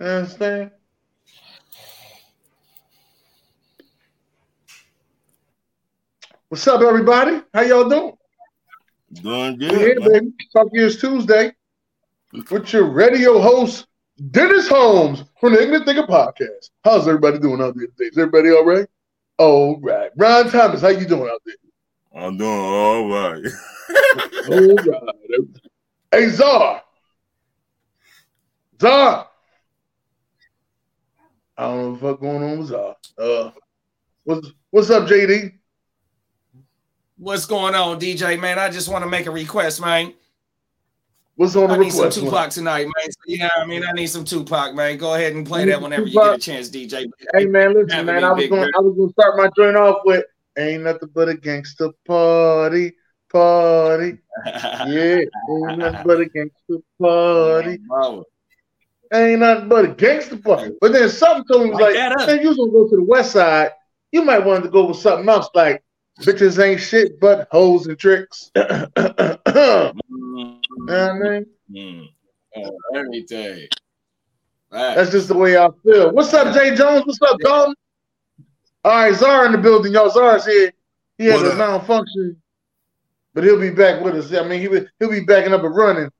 You? What's up, everybody? How y'all doing? Doing good. here, man. baby. Talkurish Tuesday with your radio host, Dennis Holmes from the Ignorant Thinker Podcast. How's everybody doing out there today? Is everybody all right? All right. Ron Thomas, how you doing out there? I'm doing all right. All right. Hey, Czar. Czar. I don't know what the fuck going on with Czar. Uh, what's, what's up, JD? What's going on, DJ man? I just want to make a request, man. What's on the I need some request? Tupac tonight, man. So, yeah, I mean, I need some Tupac, man. Go ahead and play that whenever you get a chance, DJ. Hey man, listen, man. I was going. bird. I was going to start my joint off with "Ain't nothing but a gangster party, party." Yeah, ain't nothing but a gangster party. Bro. Ain't nothing but a gangster party. But then something told me was like, that up. "Man, you was gonna go to the west side. You might want to go with something else, like bitches ain't shit but hoes and tricks." you know what I mean? Mm. Uh, everything. Right. That's just the way I feel. What's up, Jay Jones? What's up, Dalton? All right, Zara in the building. Y'all, Zara's here. He had What a up? malfunction, but he'll be back with us. I mean, he will- he'll be backing up and running,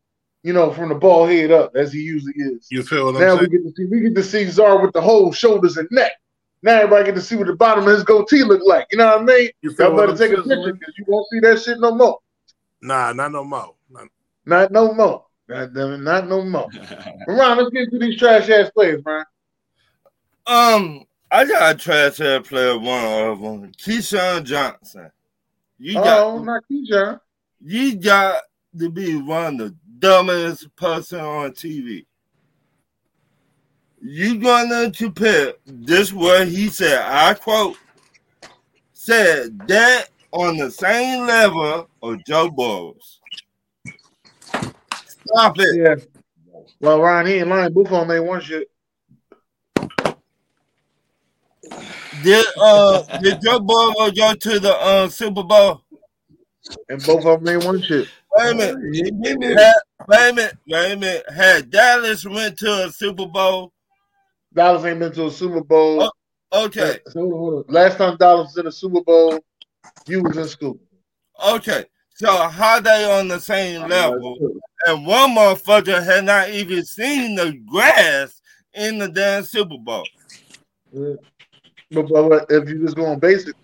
you know, from the ball head up as he usually is. You feel what Now I'm we saying? get to see we get to see Zara with the whole shoulders and neck. Now everybody get to see what the bottom of his goatee look like. You know what I mean? You feel what I'm take saying? a picture because you won't see that shit no more. Nah, not no more. Nah. Not no more. God damn it, not no more. But Ron, let's get to these trash ass players, man. um, I got a trash ass player, one of them, Keyshawn Johnson. You got Oh, not Keyshawn. you got to be one of the dumbest person on TV. You gonna compare this what he said, I quote, said that on the same level of Joe Burrows. Stop it. Yeah. Well, Ron, he ain't lying. Of ain't one shit. Did uh did Joe Burrow go to the uh, Super Bowl? And both of them ain't one shit. Wait a minute. Had, wait a minute. Wait a minute. Had Dallas went to a Super Bowl? Dallas ain't been to a Super Bowl. Oh, Okay. So hold on, hold on. Last time Dallas was in a Super Bowl, you was in school. Okay. So how they on the same level? And one motherfucker had not even seen the grass in the damn Super Bowl. Yeah. But, but, but if you just go on basic,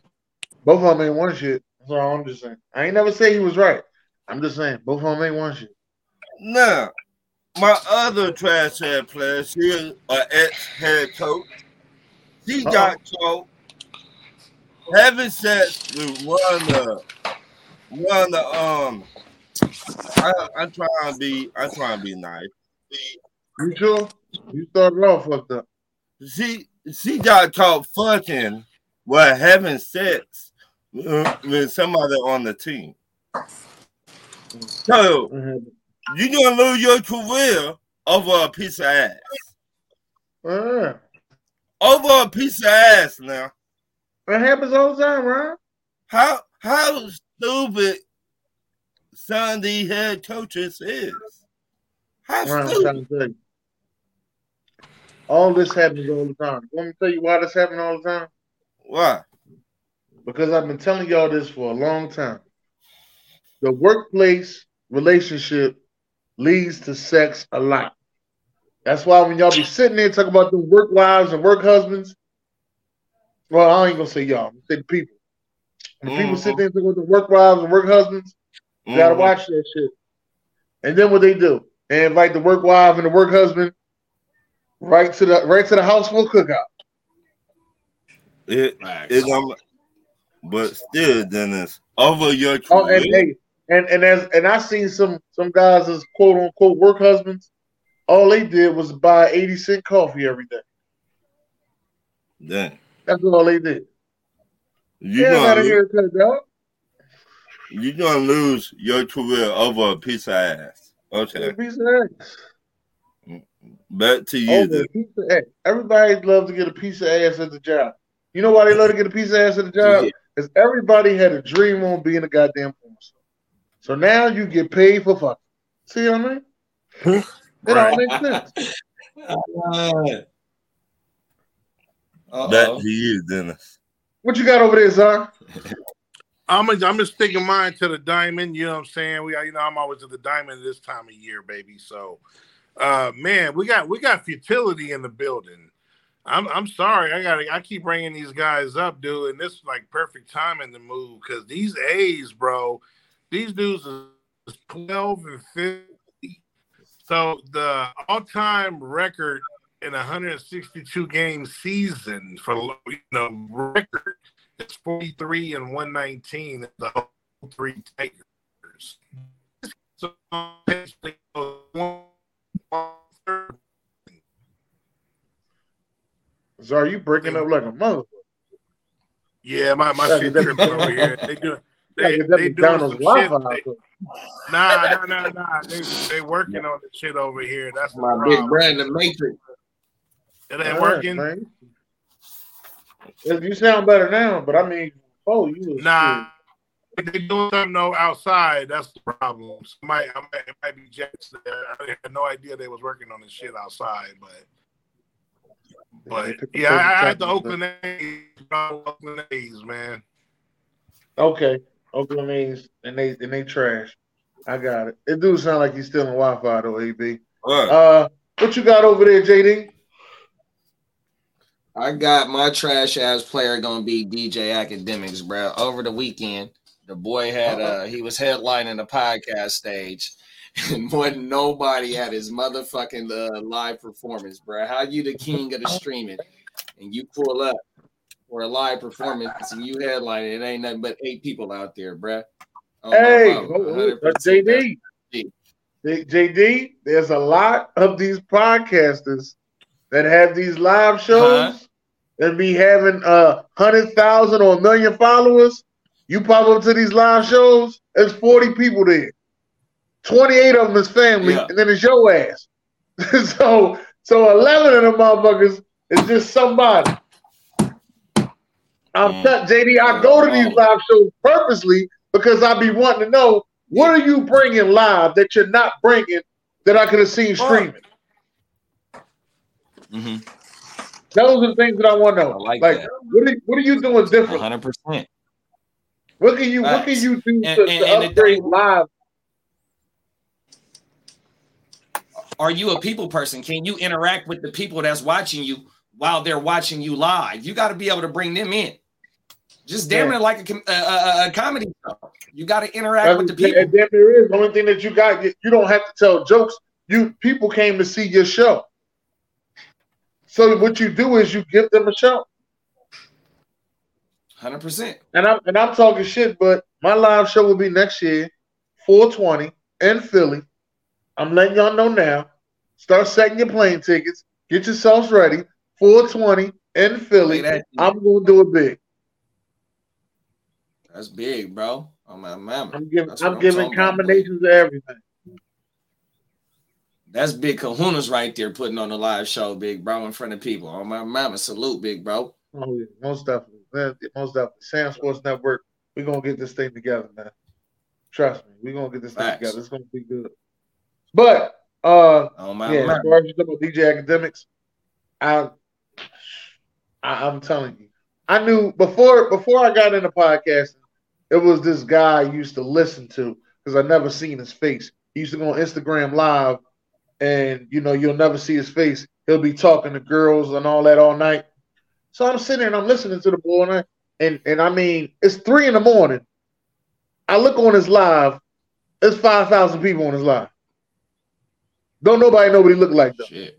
both of them ain't one shit. I'm just saying. I ain't never say he was right. I'm just saying both of them ain't one shit. Now, my other trash head player, she is an ex head coach. She got caught having sex with one of the one of the um. I, I'm trying to be. I'm trying to be nice. You sure? You started off fucked up. She she got caught fucking while having sex with with somebody on the team. So Mhm. you gonna lose your career over a piece of ass. Yeah. Over a piece of ass now. That happens all the time, right? How how stupid these head coaches is. How stupid. trying to tell you. All this happens all the time. Want me tell you why this happens all the time? Why? Because I've been telling y'all this for a long time. The workplace relationship leads to sex a lot. That's why when y'all be sitting there talking about the work wives and work husbands, well, I ain't gonna say y'all, I'm gonna say the people. When people Mhm. sit there and talk about the work wives and work husbands, you gotta Mhm. watch that shit. And then what they do? They invite the work wife and the work husband right to the right to the house for a cookout. It, Facts. it but still, Dennis, over your career. Oh, and hey, and and as and I seen some some guys as quote unquote work husbands. All they did was buy eighty cent coffee every day. Then That's all they did. you yeah, gonna lose, dog. you gonna lose your career over a piece of ass. Okay, A piece of ass. back to you. Over then. a piece of ass. Everybody loves to get a piece of ass at the job. You know why they love to get a piece of ass at the job? Yeah. Because everybody had a dream on being a goddamn porn star. So now you get paid for fucking. See what I mean? It all Right. makes sense. Uh, That he is, Dennis. What you got over there, Zar? I'm a, I'm just sticking mine to the diamond. You know what I'm saying? We you know I'm always at the diamond this time of year, baby. So, uh, man, we got we got futility in the building. I'm I'm sorry, I got to I keep bringing these guys up, dude, and this is like perfect time in the move because these A's, bro, these dudes is 12 and 50. So the all-time record in a 162 game season for you know record is 43 and 119 in the whole three Tigers. So Zar, you breaking up like a motherfucker. Yeah, my, my Yeah, shit that- tripping over here. They do they, Like, they that doing McDonald's some shit. They, nah, nah, nah, nah. They they working on the shit over here. That's the My big problem. brand, the Matrix. It ain't Yeah, working. man. You sound better now, but I mean, oh, you was Nah. They doing something though outside. That's the problem. So it might, I might, it might be jets there. I had no idea they was working on this shit outside, but they but picked yeah, I, I had the time. Oakland A's, Oakland A's, man. Okay, Oakland A's, and they and they trash. I got it. It do sound like he's stealing Wi-Fi though, AB. All right. Uh, what you got over there, JD? I got my trash ass player gonna be DJ Akademiks, bro. Over the weekend, the boy had uh he was headlining the podcast stage, and wasn't nobody had his motherfucking uh, live performance, bro. How you the king of the streaming, and you pull up for a live performance and you headline it, it ain't nothing but eight people out there, bro. Oh, Hey, mama, oh, oh, 100% uh, JD. JD, there's a lot of these podcasters that have these live shows Huh? and be having a hundred thousand or a million followers. You pop up to these live shows, there's 40 people there. 28 of them is family, Yeah. and then it's your ass. so so 11 of them motherfuckers is just somebody. I'm Mm. telling JD, I go to these live shows purposely because I be wanting to know what are you bringing live that you're not bringing that I could have seen streaming. Mhm. Those are the things that I want to know. I like like what, are, what are you doing different? 100%. What can you what can you do And- to, and- to and the upgrade thing- live? Are you a people person? Can you interact with the people that's watching you while they're watching you live? You got to be able to bring them in. Just damn Yeah. it like a, a, a, uh, uh, uh, a comedy show. You got to interact with the people. Then there is the only thing that you got. You, you don't have to tell jokes. You people came to see your show. So what you do is you give them a show. Hundred percent. And I'm and I'm talking shit, but my live show will be next year, 420 in Philly. I'm letting y'all know now. Start setting your plane tickets. Get yourselves ready. 420 in Philly. I'm gonna do it big. That's big, bro. Oh my mama. I'm giving I'm I'm giving talking about, combinations of everything. That's big kahunas right there putting on the live show, big bro, in front of people. Oh my mama, salute, big bro. Oh yeah, most definitely. Most definitely. Sam Sports Network. We're gonna get this thing together, man. Trust me, we're gonna get this thing Facts. together. It's gonna be good. But uh Oh my yeah, as far as about DJ Akademiks, I, I I'm telling you, I knew before before I got into podcasting, it was this guy I used to listen to because I never seen his face. He used to go on Instagram live, and you know you'll never see his face. He'll be talking to girls and all that all night. So I'm sitting there and I'm listening to the boy, and I, and, and I mean it's three in the morning. I look on his live, there's five thousand people on his live. Don't nobody know what he looked like though. Shit.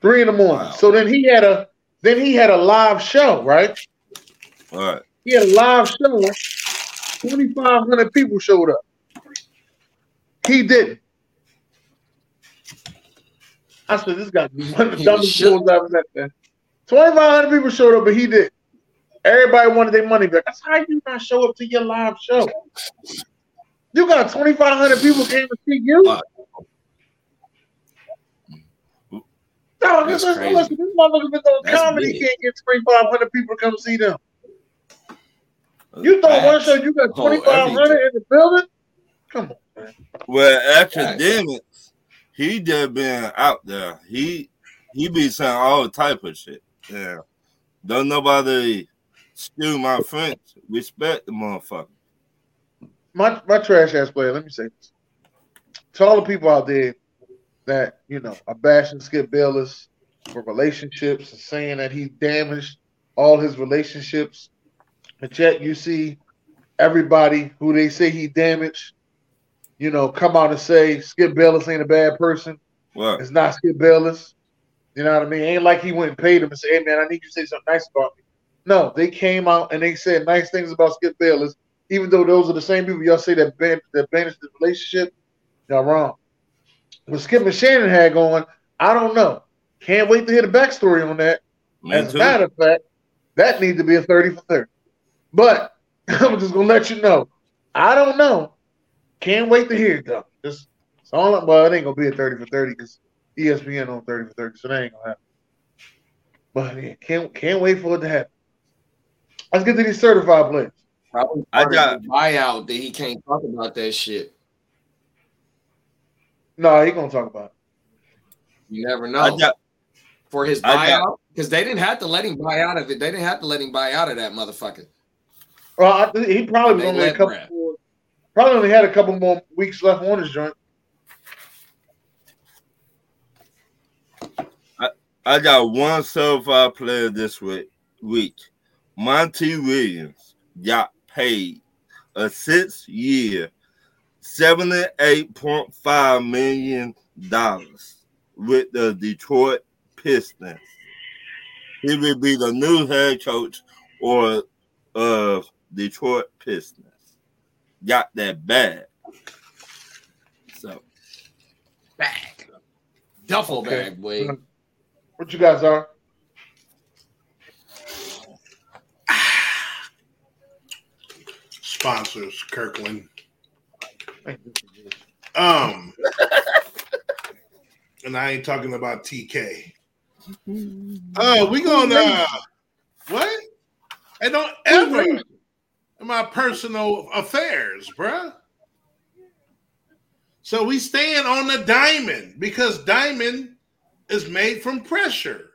Three in the morning. Wow. So then he had a then he had a live show, right? All right. He had a live show. Twenty five hundred people showed up. He didn't. I said, this got one of the dumbest shows I've met, man. 2,500 people showed up, but he did. Everybody wanted their money back. That's how you not show up to your live show. You got 2,500 people came to see you. Wow. Dog, That's this, crazy. listen, this motherfucker been doing That's comedy. big. Can't get 2,500 people to come see them. You thought one show you got Oh, 2,500 in the building? Come on, man. Well, Akademiks he just been out there. He he be saying all type of shit. Yeah. Don't nobody steal my French. Respect the motherfucker. My my trash ass player, let me say this. To all the people out there that, you know, are bashing Skip Bayless for relationships and saying that he damaged all his relationships. But yet you see everybody who they say he damaged, you know, come out and say Skip Bayless ain't a bad person. What? It's not Skip Bayless. You know what I mean? Ain't like he went and paid him and said, "Hey man, I need you to say something nice about me." No, they came out and they said nice things about Skip Bayless, even though those are the same people y'all say that ban- that banished the relationship. Y'all wrong. What Skip and Shannon had going, I don't know. Can't wait to hear the backstory on that. Me As a matter of fact, that needs to be a 30 for 30. But I'm just gonna let you know. I don't know. Can't wait to hear it though. Just it's all well, it ain't gonna be a 30 for 30 because ESPN on 30 for 30, so that ain't gonna happen. But yeah, can't can't wait for it to happen. Let's get to these certified players. I got- of the buyout that he can't talk about that shit. No, he gonna talk about it. You never know. Got For his buyout, because they didn't have to let him buy out of it. They didn't have to let him buy out of that motherfucker. Well, I, he probably was They only a couple more, probably only had a couple more weeks left on his joint. I got one certified player this week. Week, Monty Williams got paid a six-year, seventy-eight point five million dollars with the Detroit Pistons. He will be the new head coach or of Detroit Pistons. Got that bag. So Bag. Duffel Okay. bag, boy. What you guys are? Sponsors, Kirkland. Um, and I ain't talking about TK. Oh, we gonna uh, what? I don't ever in my personal affairs, bruh. So we stand on the diamond because diamond is made from pressure.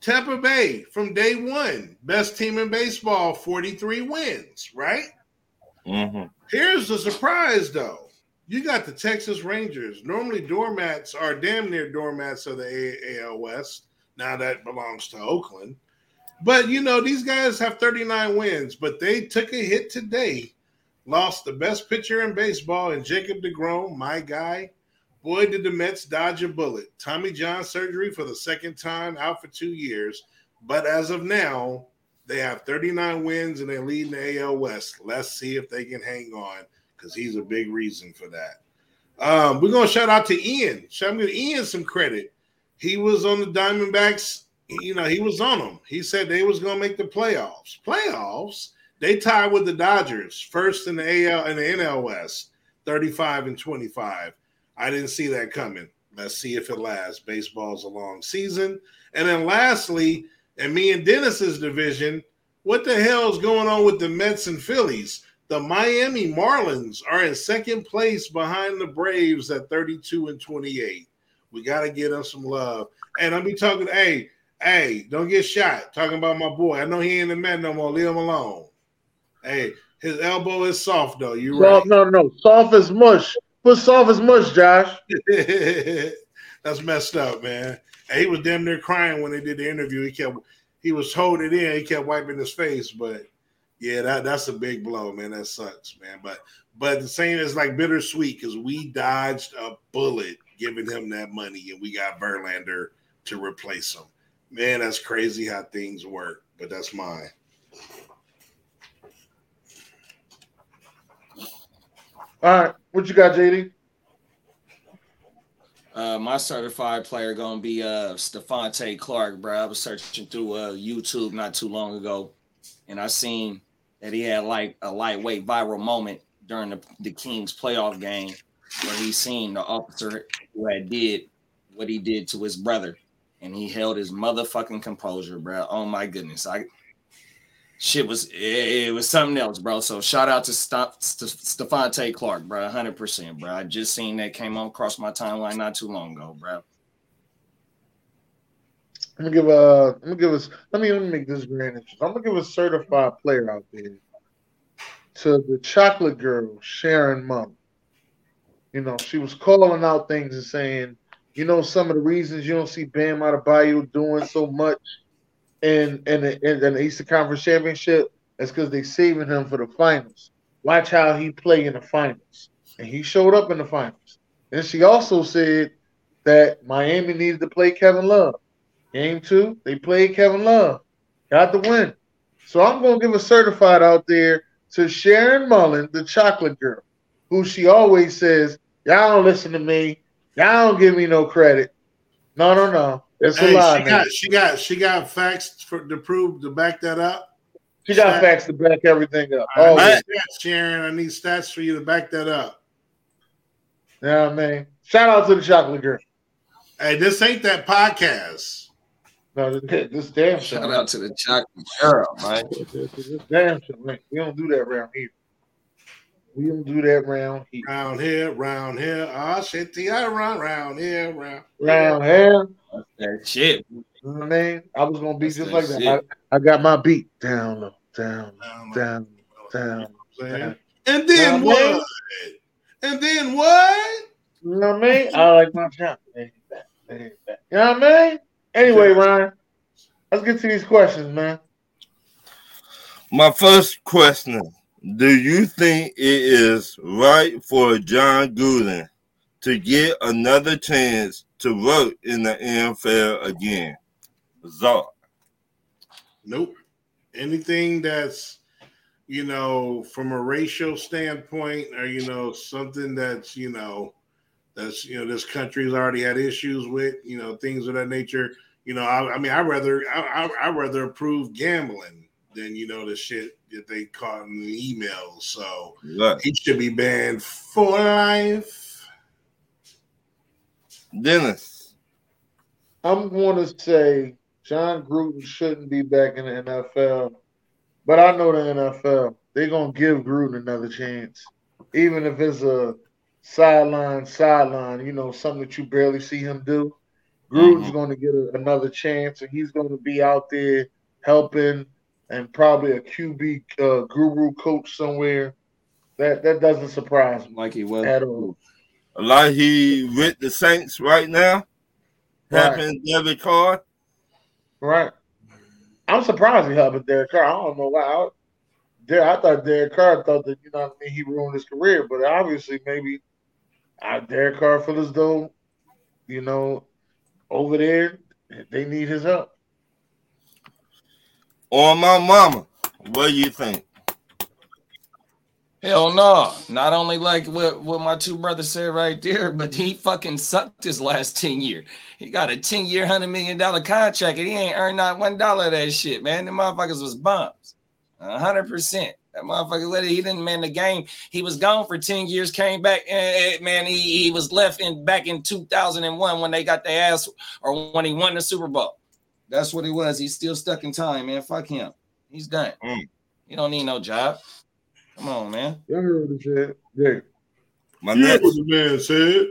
Tampa Bay from day one, best team in baseball, 43 wins, right? mhm. Here's the surprise, though. You got the Texas Rangers. Normally, doormats are damn near doormats of the AL West. Now that belongs to Oakland. But, you know, these guys have 39 wins, but they took a hit today. Lost the best pitcher in baseball in Jacob DeGrom, my guy. Boy, did the Mets dodge a bullet. Tommy John surgery for the second time, out for two years. But as of now, they have 39 wins and they're leading the AL West. Let's see if they can hang on because he's a big reason for that. Um, we're gonna shout out to Ian. Shout out to Ian some credit. He was on the Diamondbacks. You know, he was on them. He said they was gonna make the playoffs. Playoffs. They tied with the Dodgers, first in the AL and the NL West, 35 and 25. I didn't see that coming. Let's see if it lasts. Baseball's a long season. And then lastly, and me and Dennis's division, what the hell is going on with the Mets and Phillies? The Miami Marlins are in second place behind the Braves at 32 and 28. We got to get them some love. And I'll be talking, hey, hey, don't get shot. Talking about my boy. I know he ain't a man no more. Leave him alone. Hey, his elbow is soft, though. You right. Soft, no, no, soft as mush. Put soft as mush, Josh. That's messed up, man. He was damn near crying when they did the interview. He kept he was holding it in, he kept wiping his face, but yeah, that, that's a big blow, man. That sucks, man. But but the same is like bittersweet because we dodged a bullet giving him that money and we got Verlander to replace him. Man, that's crazy how things work, but that's mine. All right, what you got, JD? Uh, my certified player gonna be uh Stevante Clark, bro. I was searching through uh YouTube not too long ago, and I seen that he had like a lightweight viral moment during the, the Kings playoff game where he seen the officer who had did what he did to his brother, and he held his motherfucking composure, bro. Oh my goodness, I shit was it, it was something else, bro. So shout out to St- St- Stevante Clark, bro, hundred percent, bro. I just seen that came on across my timeline not too long ago, bro. I'm gonna give a. I'm gonna give us. Let me let me make this grand interest. I'm gonna give a certified player out there to the chocolate girl Sharon Mum. You know, she was calling out things and saying, you know, some of the reasons you don't see Bam Adebayo doing so much in in the, in the Eastern Conference Championship is because they saving him for the finals. Watch how he play in the finals, and he showed up in the finals. And she also said that Miami needed to play Kevin Love. Game two, they played Kevin Love, got the win. So I'm gonna give a certified out there to Sharon Mullen, the chocolate girl, who she always says, Y'all don't listen to me, y'all don't give me no credit. No, no, no. It's Hey, a lie. she man. got she got she got facts for to prove to back that up. She got facts to back everything up. I Oh, need stats, Sharon. I need stats for you to back that up. Yeah, know what I mean? Shout out to the chocolate girl. Hey, this ain't that podcast. No, this, this damn Shout show. out to the chocolate girl, man. This, this damn show. man. We don't do that around here. We don't do that around here. Round here, round here. Ah, shit, I run round here, round. Round here. That shit. You know what I mean? I was gonna be That's just that like that. I, I got my beat down low, down, Round, down, down. saying? down. And then Know what I what? And then what? You know what I mean? I like my shot. Lay back, lay back. You know what I mean? Anyway, Ryan, let's get to these questions, man. My first question: Do you think it is right for John Gruden to get another chance to work in the NFL again? Zar. Nope. Anything that's, you know, from a racial standpoint, or you know, something that's, you know, that's you know, this country's already had issues with, you know, things of that nature. You know, I, I mean, I rather, I, I, I rather approve gambling than you know the shit that they caught in the emails. So Right. he should be banned for life. Dennis. I'm going to say John Gruden shouldn't be back in the NFL, but I know the NFL. They're going to give Gruden another chance, even if it's a sideline, sideline, you know, something that you barely see him do. Gruden's Mhm. going to get a, another chance, and he's going to be out there helping and probably a QB uh, guru coach somewhere. That that doesn't surprise me Like he was. at all. Like he with the Saints right now, Right. helping David Carr. Right. I'm surprised he helped Derek Carr. I don't know why. I, Der- I thought Derek Carr thought that you know what I mean he ruined his career, but obviously maybe uh, Derek Carr feel as though you know over there they need his help. On my mama. What do you think? Hell no. Not only like what, what my two brothers said right there, but he fucking sucked his last 10 year. He got a 10 year, $100 million contract and he ain't earned not one dollar of that shit, man. The motherfuckers was bums. 100%. That motherfucker let it, he didn't man the game. He was gone for 10 years, came back, and man, he, he was left in back in 2001 when they got their ass or when he won the Super Bowl. That's what he was. He's still stuck in time, man. Fuck him. He's done. Mm. He don't need no job. Come on, man. You heard what he said. Yeah. My You heard next what the man said.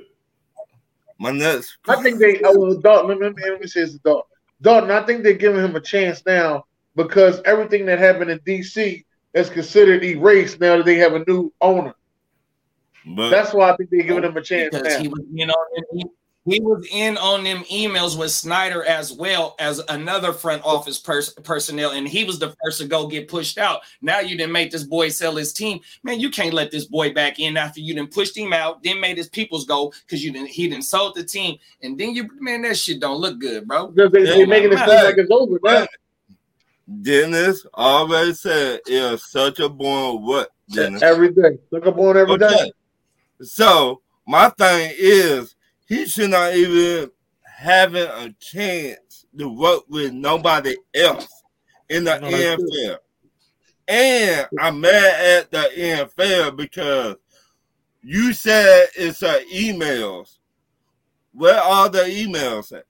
my next I think they oh well Dalton, let me, let me say it's Dalton. Dalton, I think they're giving him a chance now because everything that happened in DC is considered erased now that they have a new owner. but That's why I think they're giving him a chance because now. he was in on them, he, he was in on them emails with Snyder as well as another front office pers- personnel, and he was the first to go get pushed out. Now you didn't make this boy sell his team, man. You can't let this boy back in after you didn't pushed him out, then made his peoples go because you didn't he didn't sold the team, and then you man that shit don't look good, bro. Because they, Yeah, they're making it seem like it's over now. Dennis already said it's such a boring what, Dennis? Every day. Look up on every day. Okay. So my thing is he should not even having a chance to work with nobody else in the No, NFL. And I'm mad at the NFL because you said it's uh, emails. Where are the emails at?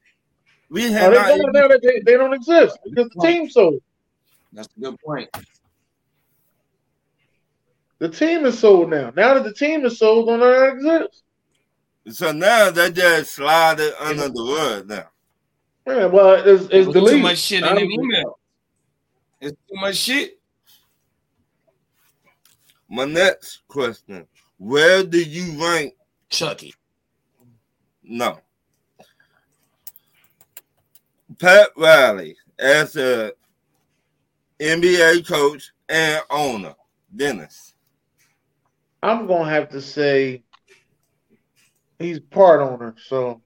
We Oh, have they, not even, they, they don't exist because the team sold. That's a good point. The team is sold now. Now that the team is sold, don't exist? So now they just slide it under the rug now. Yeah, well, it's, it's It deleted. too much shit in the email. It's too much shit. My next question: Where do you rank? Chucky. No, Pat Riley as a NBA coach and owner. Dennis. I'm gonna have to say he's part owner, so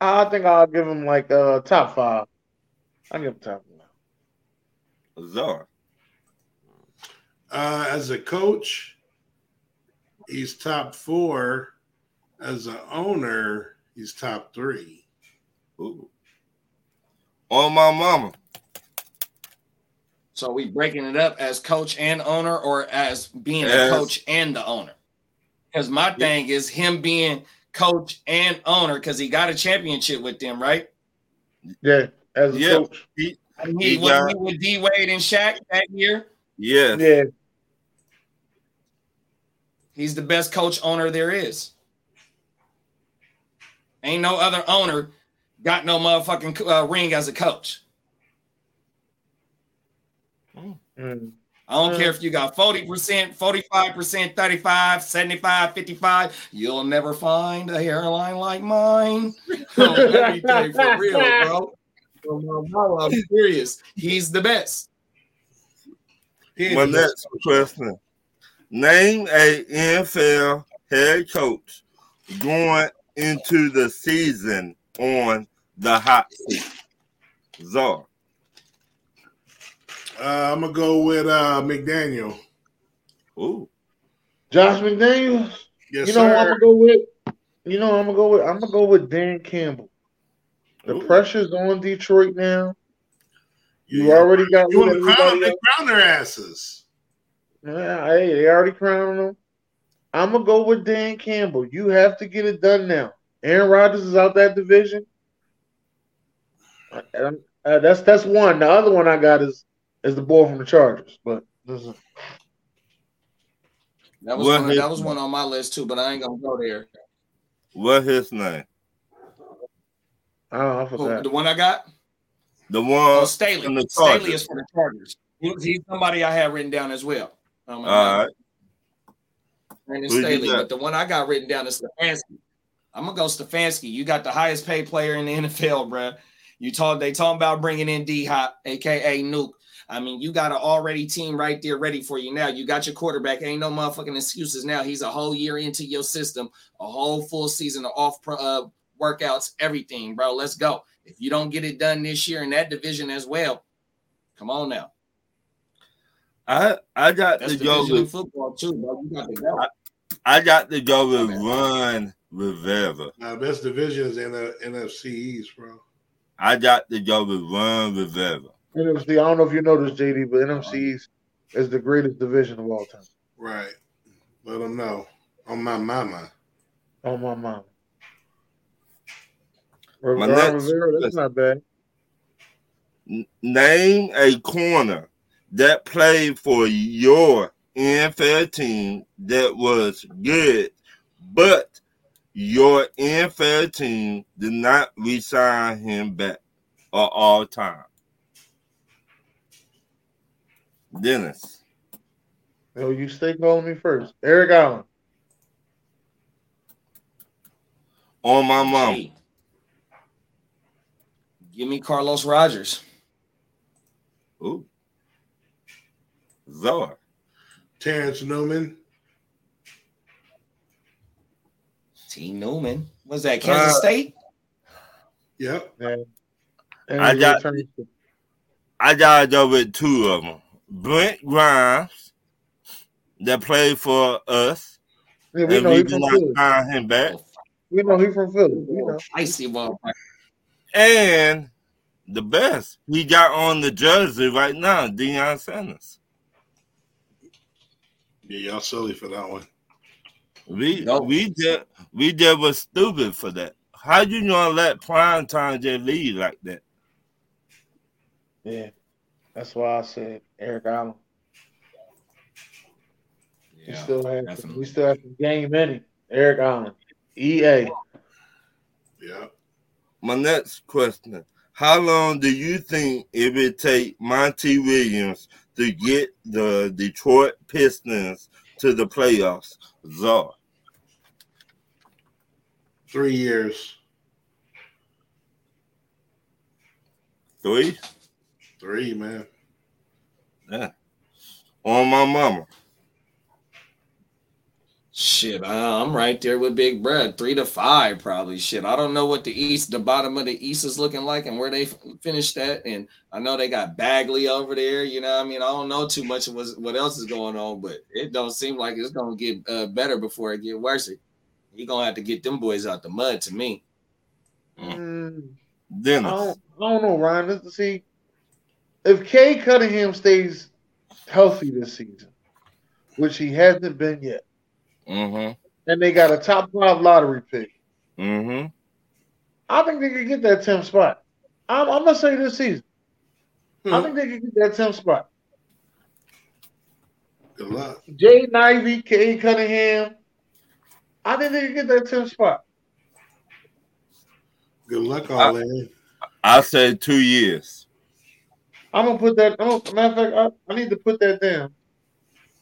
I think I'll give him like uh top five. I'll give him top five. Czar. Uh, as a coach, he's top four. As an owner, he's top three. Ooh. On my mama. So we breaking it up as coach and owner, or as being As- a coach and the owner? Because my thing is him being coach and owner because he got a championship with them, right? Yeah, as a Yeah. coach. And He he was got- he with D Wade and Shaq that year. Yes. Yeah, He's the best coach owner there is. Ain't no other owner got no motherfucking uh, ring as a coach. Mm. I don't care uh-huh. if you got 40%, 45%, 35, 75, 55. You'll never find a hairline like mine. Oh, on everything for real, bro. For I'm serious. He's the best. He ain't My the best next question. Name a NFL head coach going into the season on the hot seat. Czar. Uh, I'm gonna go with uh, McDaniel. Ooh. Josh McDaniel. Yes, you know who I'm gonna go with? You know who I'm gonna go with? I'm gonna go with Dan Campbell. The Ooh. pressure's on Detroit now. You Yeah. already got You rid want to crown? They crown their asses. Yeah, hey, they already crowned them. I'm gonna go with Dan Campbell. You have to get it done now. Aaron Rodgers is out that division. Uh, that's that's one. The other one I got is is the boy from the Chargers. But this is, That was What one, his- that was one on my list too, but I ain't gonna go there. What his name? I don't. I Who, forgot. the one I got? The Oh, one Staley. the Staley is for the Chargers. He- He's somebody I have written down as well. Um, All right. Brandon Who you Staley, but the one I got written down is Stefanski. I'm gonna go Stefanski. You got the highest paid player in the NFL, bruh. You talk. They talking about bringing in D Hop, aka Nuke. I mean, you got an already team right there ready for you now. You got your quarterback. Ain't no motherfucking excuses now. He's a whole year into your system, a whole full season of off pro- uh, workouts, everything, bro. Let's go. If you don't get it done this year in that division as well, come on now. I I got That's to go division with football too, bro. You got to go. I got to go with Okay. Ron Rivera. Now, best division is in the NFC East, bro. I got to go with Ron Rivera. NFC. I don't know if you know this, JD, but NFC is the greatest division of all time. Right. Let them know. On my mama. On my. Ron My next Rivera, that's not bad. Name a corner that played for your NFL team that was good, but your NFL team did not resign him back at all time. Dennis. Yo, you stay calling me first. Eric Allen. On my mom. Hey. Give me Carlos Rogers. Ooh. Zor. Terrence Newman. T. Newman. Was that Kansas Uh, State? Yep. Yeah. And I got- I gotta go with two of them. Brent Grimes, that played for us, Yeah, we and know we he's did not Philly. sign him back. We know he's from Philly. We know. Icy motherfucker. And the best, he got on the jersey right now, Deion Sanders. Yeah, y'all silly for that one. We No. we just we just was stupid for that. How you gonna let prime time just lead like that? Yeah. That's why I said Eric Allen. Yeah, we still have some, definitely. we still have some game in him. Eric Allen. EA. Yeah. My next question: How long do you think it would take Monty Williams to get the Detroit Pistons to the playoffs? Czar. Three years. Three? Three, man. Yeah. On my mama. Shit, uh, I'm right there with Big Brad. Three to five, probably. Shit, I don't know what the East, the bottom of the East is looking like and where they finished at. And I know they got Bagley over there. You know, what I mean, I don't know too much of what's, what else is going on, but it don't seem like it's gonna get uh, better before it get worse. He gonna have to get them boys out the mud to me. Mm, I don't, I don't know, Ryan. Let's see. If Cade Cunningham stays healthy this season, which he hasn't been yet, Mm-hmm. and they got a top five lottery pick, Mm-hmm. I think they could get that 10th spot. I'm, I'm gonna say this season. I Hmm. think they could get that 10th spot. Good luck. Jay Ivey, Cade Cunningham. I think they could get that 10th spot. Good luck, all in. I said two years. I'm gonna put that. Oh, matter of fact, I, I need to put that down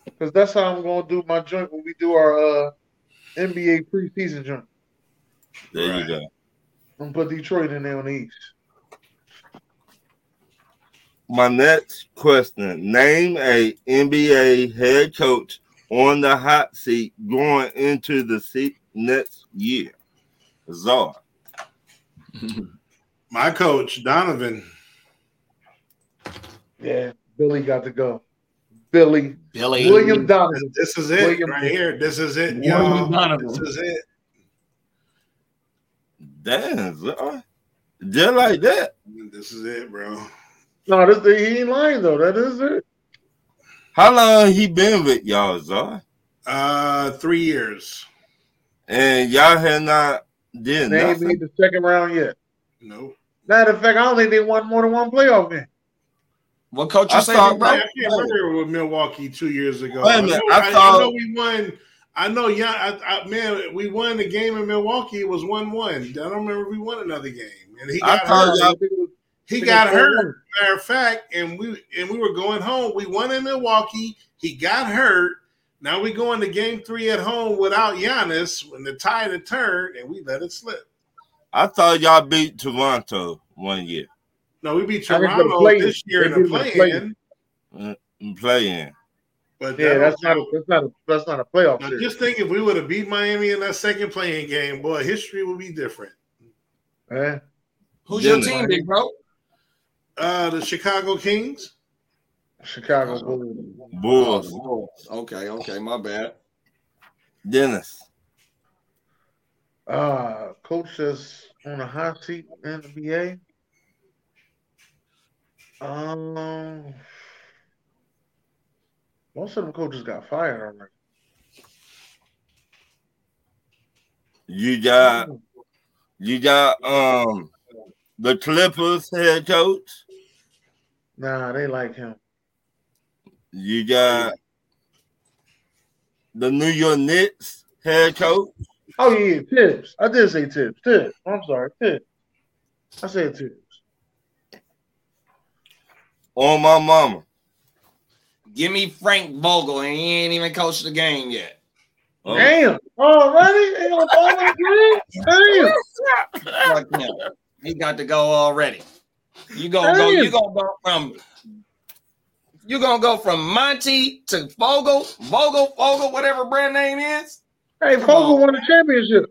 because that's how I'm gonna do my joint when we do our uh, NBA preseason joint. There Right. you go. I'm gonna put Detroit in there on the East. My next question: Name a NBA head coach on the hot seat going into the seat next year. Czar. My coach, Donovan. Yeah, Billy got to go. Billy Billy William Donovan. This is it William- right here. This is it, William y'all. Donovan. This is it. Damn, Just like that. This is it, bro. No, this he ain't lying though. That is it. How long he been with y'all, Czar? Uh, three years. And y'all have not did They ain't nothing. made the second round yet. Nope. Matter of fact, I don't think they won more than one playoff game. What coach you I say, thought- Big I Brad? can't remember with Milwaukee two years ago. Wait a minute, I, know, I I, thought- I know we won. I know, yeah, I, I, man, we won the game in Milwaukee. It was one-one. I don't remember if we won another game, and he got thought hurt. y'all- I think it was- He got hurt. Matter of fact, and we and we were going home. We won in Milwaukee. He got hurt. Now we go into game three at home without Giannis when the tide had turned, and we let it slip. I thought y'all beat Toronto one year No, we beat I think the Toronto play- this year they in the beat the play- play-in. playing. But Yeah, that that's don't a, that's not a that's not a playoff Now, series. just think if we would have beat Miami in that second playing game, boy, history would be different. Eh? Who's your Didn't team, Big Bro? Uh, the Chicago Kings. Chicago Bulls. Bulls. Oh, okay, okay, my bad. Dennis. Uh, coach that's on a hot seat in the NBA. Um, most of them coaches got fired already. You got you got um the Clippers head coach. Nah, they like him. You got the New York Knicks head coach. Oh yeah, Thibs. I did say Thibs. Thibs. I'm sorry, Thibs. I said Thibs. On my mama. Give me Frank Vogel, and he ain't even coached the game yet. Oh, Damn. Already? Ain't gonna fall in the game? Damn. Fuck him. He got to go already. You gonna go? You gonna go from? You gonna go from Monty to Vogel, Vogel, Vogel, whatever brand name is? Hey, Vogel won the championship.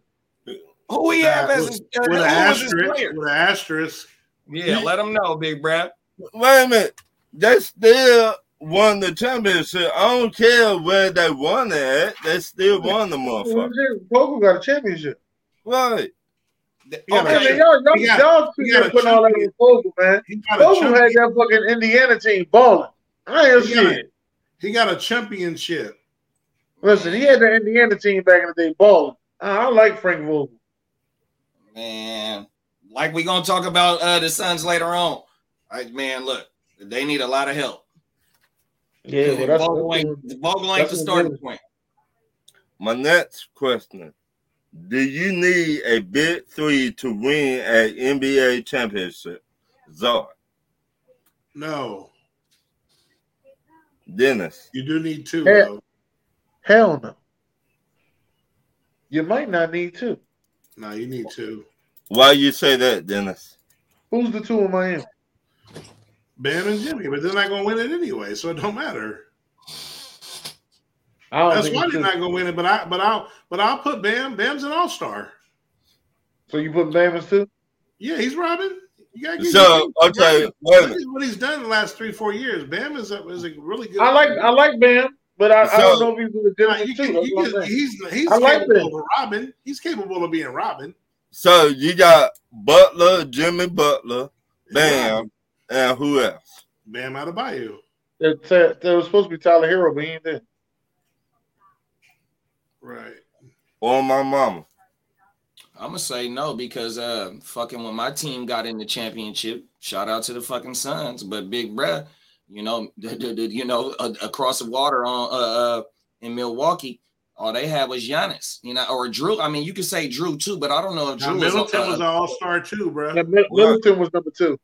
Who he have as his, uh, with who an asterisk. player? With an asterisk. Yeah, let him know, Big Brad. Wait a minute. They still won the championship. I don't care where they won it at. They still won the motherfucker. Vogel got a championship. Right. Yeah, Okay, man, man, y'all, y'all, he got- y'all he two got there a putting all that on champion. Vogel, man. He got Vogel had that fucking Indiana team balling. I ain't He got, shit. a, he got a championship. Listen, he had the Indiana team back in the day balling. I, I like Frank Vogel. Man, like we gonna talk about uh the Suns later on. All right, man, look, They need a lot of help. Yeah, well, that's, Vogel that's, ain't, Vogel ain't that's the starting point. My next question: Do you need a big three to win an NBA championship? Zard, No, Dennis, you do need two. Yeah. though. hell no. You might not need two. No, you need two. why you say that, Dennis? Who's the two in Miami? Bam and Jimmy, but they're not going to win it anyway, so it don't matter. Don't That's why they're not going to win it. But I, but I'll, but I'll put Bam. Bam's an all star. So you put Bam as two? Yeah, he's Robin. You got to get So, okay, wait a Look minute. at what he's done the last three, four years. Bam is a, is a really good. I like I like Bam, but I, I don't know if he's a Nah, legitimate you two. can- That's you can- he's he's I like capable Bam. of Robin. He's capable of being Robin. So you got Butler, Jimmy Butler, Bam, and who else? Bam Adebayo. That, that, that was supposed to be Tyler Herro, but he ain't there. Right. On my mama. I'm gonna say no because uh fucking when my team got in the championship, shout out to the fucking Suns, but big bruh, you know, the, the, the- you know, a, across the water on uh, uh in Milwaukee, all they had was Giannis, you know, or Jrue. I mean, you could say Jrue too, but I don't know if Now, Jrue was, Middleton uh, was an all star too, bro. Yeah, Middleton was number two.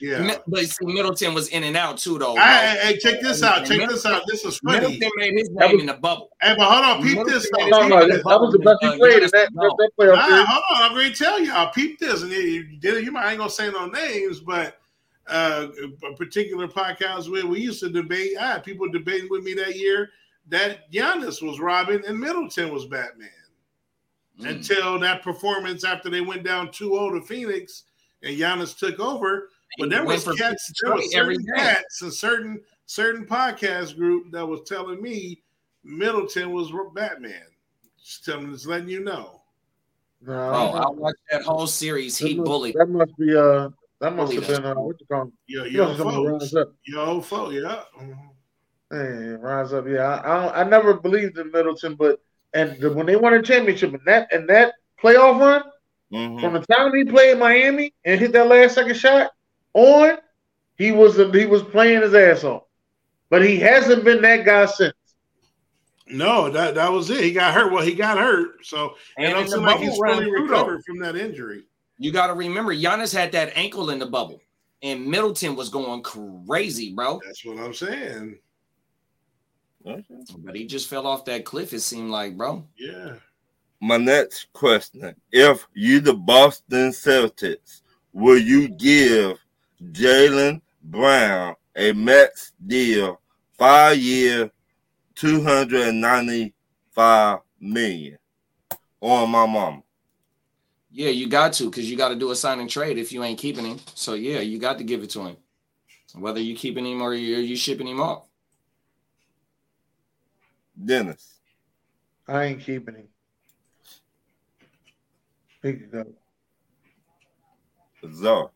Yeah. But see, Middleton was in and out too, though. Hey, hey, hey, check this out. Check Mid- this out. This is funny. Middleton made his name was- in the bubble. Hey, but hold on. Peep this. Though. No, no, that, that was the best Uh, he played in that, no. that, that playoff Nah, hold on. I'm going to tell y'all. Peep this. And you, you did. You might ain't going to say no names, but uh, a particular podcast where we used to debate. I had people debating with me that year that Giannis was Robin and Middleton was Batman. Mm. Until that performance after they went down 2-0 to Phoenix and Giannis took over. But there was for cats, there was certain cats and certain certain podcast group that was telling me Middleton was Batman. Just telling, just letting you know. No, Bro, I watched that whole series. He must, bullied. that must be uh that must Bullied have been uh what you call him? Yo, He yo, must have been folks. Rise Up. Yo, folks, yeah. Mhm. Hey, Rise Up. Yeah, I I, don't, I never believed in Middleton, but and the, when they won a championship and that and that playoff run Mhm. from the time he played Miami and hit that last second shot on, he was he was playing his ass off. But he hasn't been that guy since. No, that that was it. He got hurt. Well, he got hurt. So it And don't in the seem like he's fully too, recovered from that injury. You got to remember, Giannis had that ankle in the bubble, and Middleton was going crazy, bro. That's what I'm saying. Okay. But he just fell off that cliff. It seemed like, bro. Yeah. My next question: If you the Boston Celtics, will you give Jalen Brown a max deal, five year, two hundred and ninety five million? On my mama. Yeah, you got to because you got to do a sign and trade if you ain't keeping him. So yeah, you got to give it to him, whether you keeping him or you you shipping him off. Dennis. I ain't keeping him. He could go. Czar.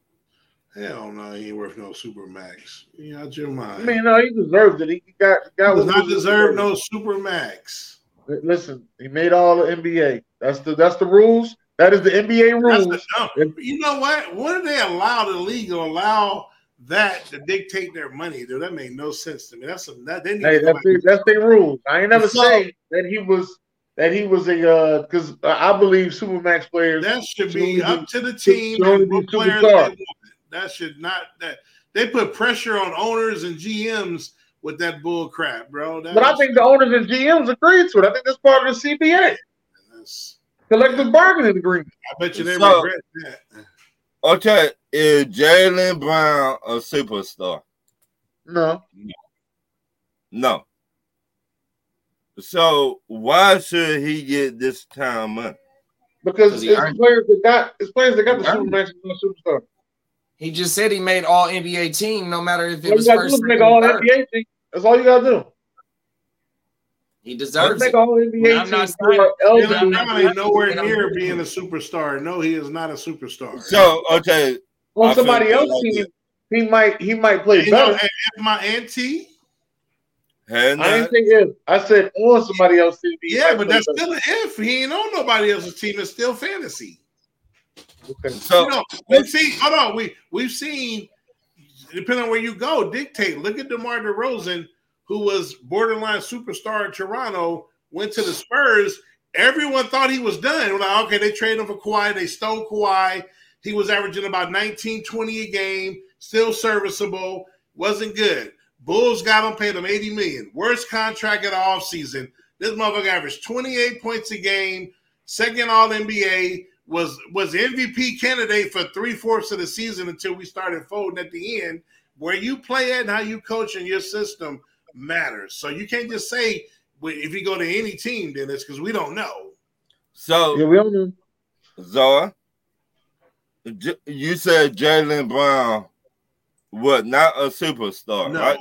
Hell no, he ain't worth no super max. You out your I mean, no, he deserved it. He got got does not deserve no super max. Listen, he made all the NBA. That's the that's the rules. That is the NBA rules. the, no, you know what? What do they allow the league to allow that to dictate their money? Dude, that made no sense to me. That's some that they need Hey, to that's go the, that's their rules. I ain't never So- say that he was that he was a uh because I believe supermax players. That should Should be up to the team and what players they superstar. want. That should not that they put pressure on owners and GMs with that bull crap, bro. That but I is- think the owners and GMs agreed to it. I think that's part of the CBA that's- collective bargaining agreement. I bet you they So- regret that. Okay, is Jalen Brown a superstar? No, No. So why should he get this kind of money? because 'Cause he it's earned it. players that got it's players that got the He supermax and the superstar. He just said he made all NBA team, no matter if it All was first. make all third. NBA team. That's all you gotta do. He deserves make it. all NBA I'm not saying- who are Yeah, Jalen eligible. not- Brown ain't nowhere near being a superstar. No, he is not a superstar. So okay, On I somebody feel else's like team, he might he might play you know, better. and if my auntie, had I didn't think if I said on somebody else's team. yeah, but that's better. still an if. He ain't on nobody else's team. It's still fantasy. Okay. so you know, we've seen. Hold on, we we've seen depending on where you go, dictate. Look at DeMar DeRozan, who was borderline superstar in Toronto, went to the Spurs. Everyone thought he was done. We're like, okay, they traded him for Kawhi. They stole Kawhi. He was averaging about 19, 20 a game, still serviceable, wasn't good. Bulls got him, paid him 80 million. Worst contract of the offseason. This motherfucker averaged 28 points a game, second all NBA, was was MVP candidate for three fourths of the season until we started folding at the end. Where you play at and how you coach in your system matters. So you can't just say if you go to any team, then it's because we don't know. So Yeah, we don't know. Zoa, you said Jalen Brown was not a superstar, No. right?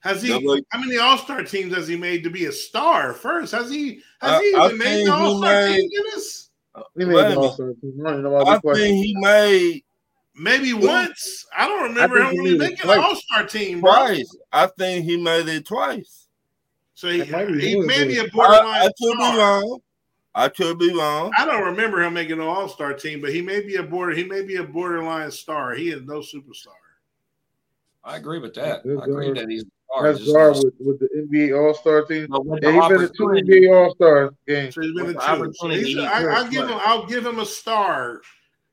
Has he? No, but- how many All Star teams has he made to be a star? First, has he? Has I- he I even made the All Star made- team? Dennis? Uh, he made the. All-Star team. I don't know why I think he made Maybe once. I don't remember think him really made it making an. All Star team, bro. twice. I think he made it twice. So he, That might be he may of be a borderline I, I could be star. wrong. I could be wrong. I don't remember him making an All Star team, but he may be a border. He may be a borderline star. He is no superstar. I agree with that. That's I agree guard. that he's That's just- guard with, with the NBA All Star team. but with Yeah, the he been a two opportunity- NBA All Star games. So he's been a With the two. So opportunity, he's- he I, could I'll give him. I'll give him a star.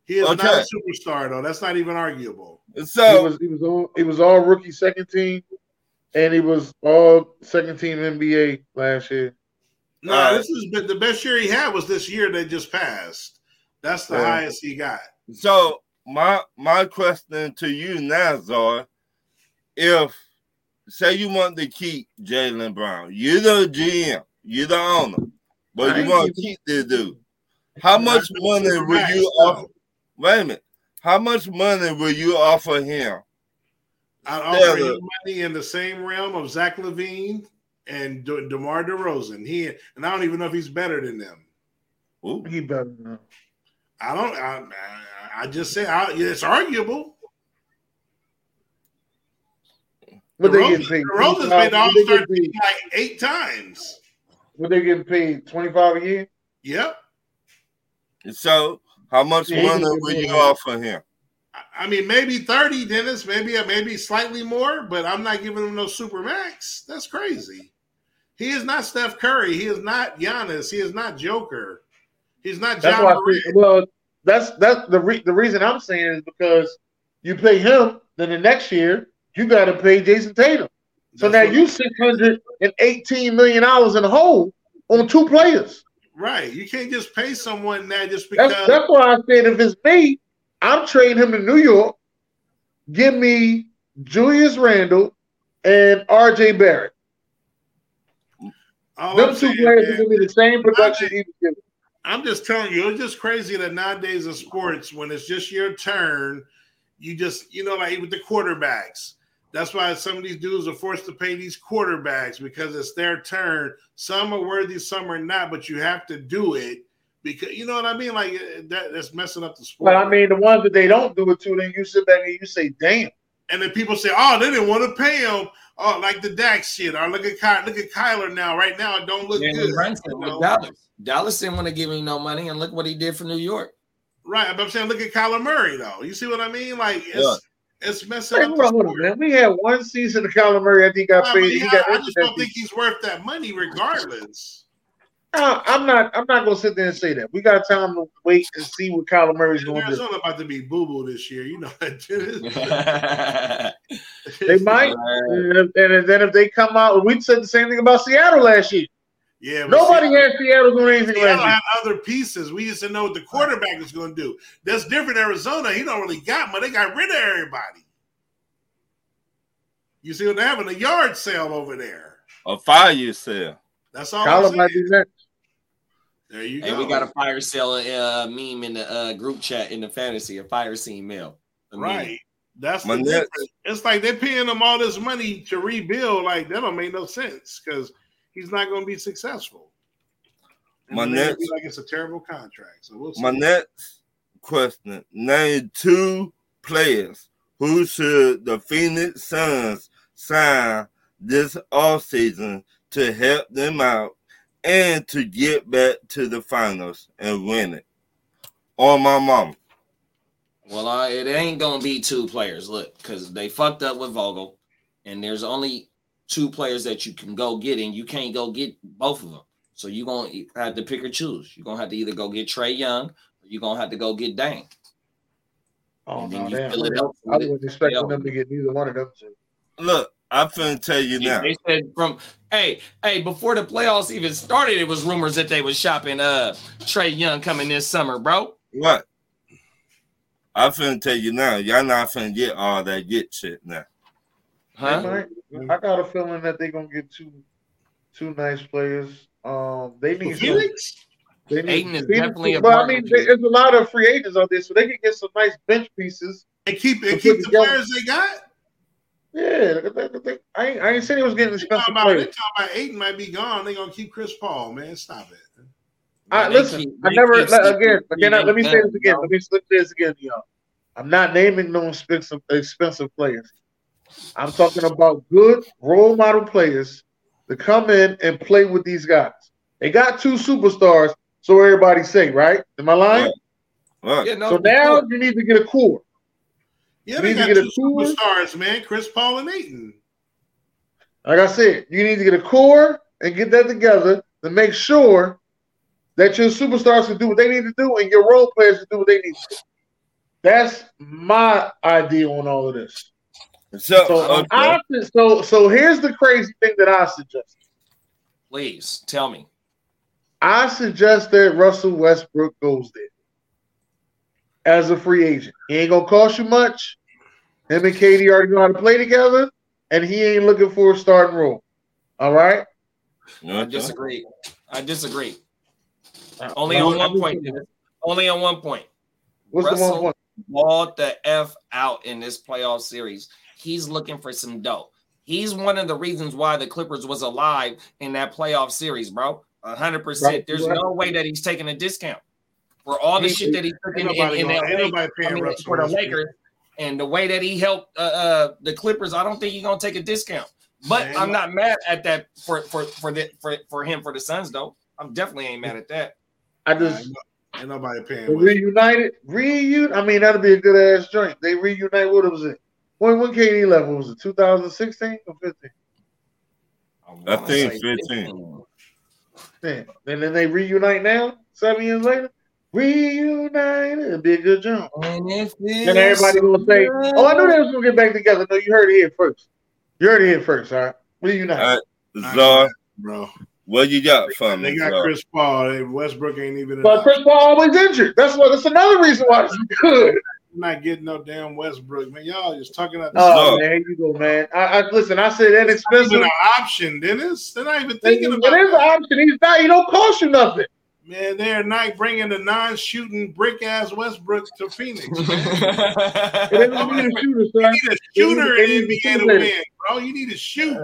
He is not a superstar though. That's not even arguable. He So was he was all he was all rookie second team, and he was all second team NBA last year. No, right. this is the best year he had was this year that just passed. That's the Yeah. highest he got. so my my question to you now, Zar, if say you want to keep Jalen Brown, you're the GM, you're the owner, but you want to keep this dude. How much money will you offer? Wait a minute. How much money will you offer him? I Yeah, offer him money in the same realm of Zach LaVine and De- DeMar DeRozan. He and I don't even know if he's better than them. Ooh. He better now. I don't. I, I- I just say I, it's arguable. What they DeRozan- getting paid? DeRozan's 25 made the All Star team like eight times. What they getting paid? Twenty five a year? Yep. So how much Yeah, money would you offer him? I- I mean, maybe thirty, Dennis. Maybe maybe slightly more, but I'm not giving him no super max. That's crazy. He is not Steph Curry. He is not Giannis. He is not Joker. He's not That's John why. I think, well, that's that's the re- the reason I'm saying is because you pay him, then the next year you got to pay Jayson Tatum. So That's now you six hundred and eighteen million dollars in the hole on two players. right. You can't just pay someone that just because. That's that's why I said if it's me, I'm trading him to New York. Give me Julius Randle and R.J. Barrett. All Them I'm two players will give me the same production he was giving. I'm just telling you, it's just crazy that nowadays in sports, when it's just your turn, you just, you know, like with the quarterbacks. That's why some of these dudes are forced to pay these quarterbacks because it's their turn. Some are worthy, some are not, but you have to do it because you know what I mean. Like uh, that, that's messing up the sport. But I mean, the ones that they don't do it to, then you sit back and you say, "Damn." and then people say, "Oh, they didn't want to pay him." Oh, like the Dax shit. Or look at Ky- look at Kyler now. Right now, it don't look Jalen good. Brunson you know? Dallas. Dallas didn't want to give him no money, and look what he did for New York. Right, but I'm saying, look at Kyler Murray though. You see what I mean? Like it's Yeah. it's messing Hey, up. hold The on, hold man. We had one season of Kyler Murray. I think got I, paid. mean, He yeah, got I just don't think he's worth that money, regardless. Uh, I'm not. I'm not gonna sit there and say that. We got time to wait and see what Kyler Murray's going to do. Arizona about to be boo boo this year. You know that. They might, and, and then if they come out, we said the same thing about Seattle last year. Yeah, Nobody Seattle- had Seattle doing anything Seattle last year. had other pieces. We just didn't know what the quarterback was going to do. That's different. Arizona, he don't really got money. They got rid of everybody. You see what they're having a yard sale over there. A fire sale. That's all. I'm Kyler might be next. There you Hey, go. we got a fire sale uh, meme in the uh, group chat in the fantasy, a fire scene mail. A meme. right. That's My the next- difference. It's like they're paying him all this money to rebuild. Like that don't make no sense because he's not going to be successful. And My then next- like it's a terrible contract. So we'll see. My next question: Name two players who should the Phoenix Suns sign this offseason to help them out and to get back to the finals and win it. On my mom. Well, uh, it ain't gonna be two players. Look, because they fucked up with Vogel, and there's only two players that you can go get, and you can't go get both of them. So you're gonna have to pick or choose. You're gonna have to either go get Trae Young, or you're gonna have to go get Dame. Oh no, damn. fill I with it. wasn't expecting them to get neither one of them two. Look, I'm finna tell you now. They said from hey hey before the playoffs even started, it was rumors that they was shopping uh Trae Young coming this summer, bro. What? I'm finna tell you now. Y'all not finna get all that get shit now. Huh? might. I got a feeling that they're gonna get two two nice players. Um, they need some, Phoenix? they need Ayton is Phoenix- definitely a But I mean, of there's a lot of free agents out there, so they can get some nice bench pieces. And keep and keep the together. players they got. Yeah, they- they- they- I ain't, I ain't saying he was getting They talking expensive about, they players. talking about Ayton might be gone. They're gonna keep Chris Paul, man. Stop it. I, They listen, keep- I never keep let, sleeping again. free Again, let me say this again. Let me slip this again, y'all. I'm not naming no expensive expensive players. I'm talking about good role model players to come in and play with these guys. They got two superstars, so everybody say, right? Am I lying? Right. What? Yeah, no, so now you need to get a core. Yeah, You they need to got get a two superstars, man. Chris Paul and Ayton. Like I said, you need to get a core and get that together to make sure that your superstars can do what they need to do and your role players can do what they need to do. That's my idea on all of this. So, So, um, okay. I, so, so here's the crazy thing that I suggest. please tell me. I suggest that Russell Westbrook goes there as a free agent. He ain't gonna cost you much. Him and KD already know how to play together, and he ain't looking for a starting role. All right. No, I disagree. I disagree. Uh, Only No, on one point. Only on one point. What's the one point? Balled the f out in this playoff series. He's looking for some dough. He's one of the reasons why the Clippers was alive in that playoff series, bro. A hundred percent. Right. There's no way that he's taking a discount for all the He- shit that he took in, Ain't in, in LA. nobody I mean, for the Lakers and the way that he helped uh, uh, the Clippers, I don't think he's gonna take a discount. But Man, I'm not mad at that for for for the, for for him for the Suns though. I'm definitely ain't mad at that. I just no- Ain't nobody paying. the reunited, reunite. I mean, that'd be a good ass joint. They reunite. What was it? When when KD left? What was it? 2016 or 15? I wanna think say 15. Yeah. And then they reunite now, seven years later. Reunited. It'd be a good joint. And if Then everybody gonna say, "Oh, I knew they was gonna get back together." No, you heard it here first. You heard it here first. All right. Reunite. All right. Czar, bro. what you got for me, They got Czar? Chris Paul. They- Westbrook ain't even. But enough. Chris Paul always injured. That's what. That's another reason why it's good. I'm not getting no damn Westbrook, man. Y'all just talking about Oh No. man, you go, man. I, I listen. I said It's inexpensive. an option, Dennis. They're not even It thinking it. about an that. option. He's not. He don't cost you nothing. Man, they're not bringing the non-shooting brick ass Westbrook to Phoenix. Man. It ain't need a shooter, You sir. need a shooter They in NBA to win, bro. You need to shoot.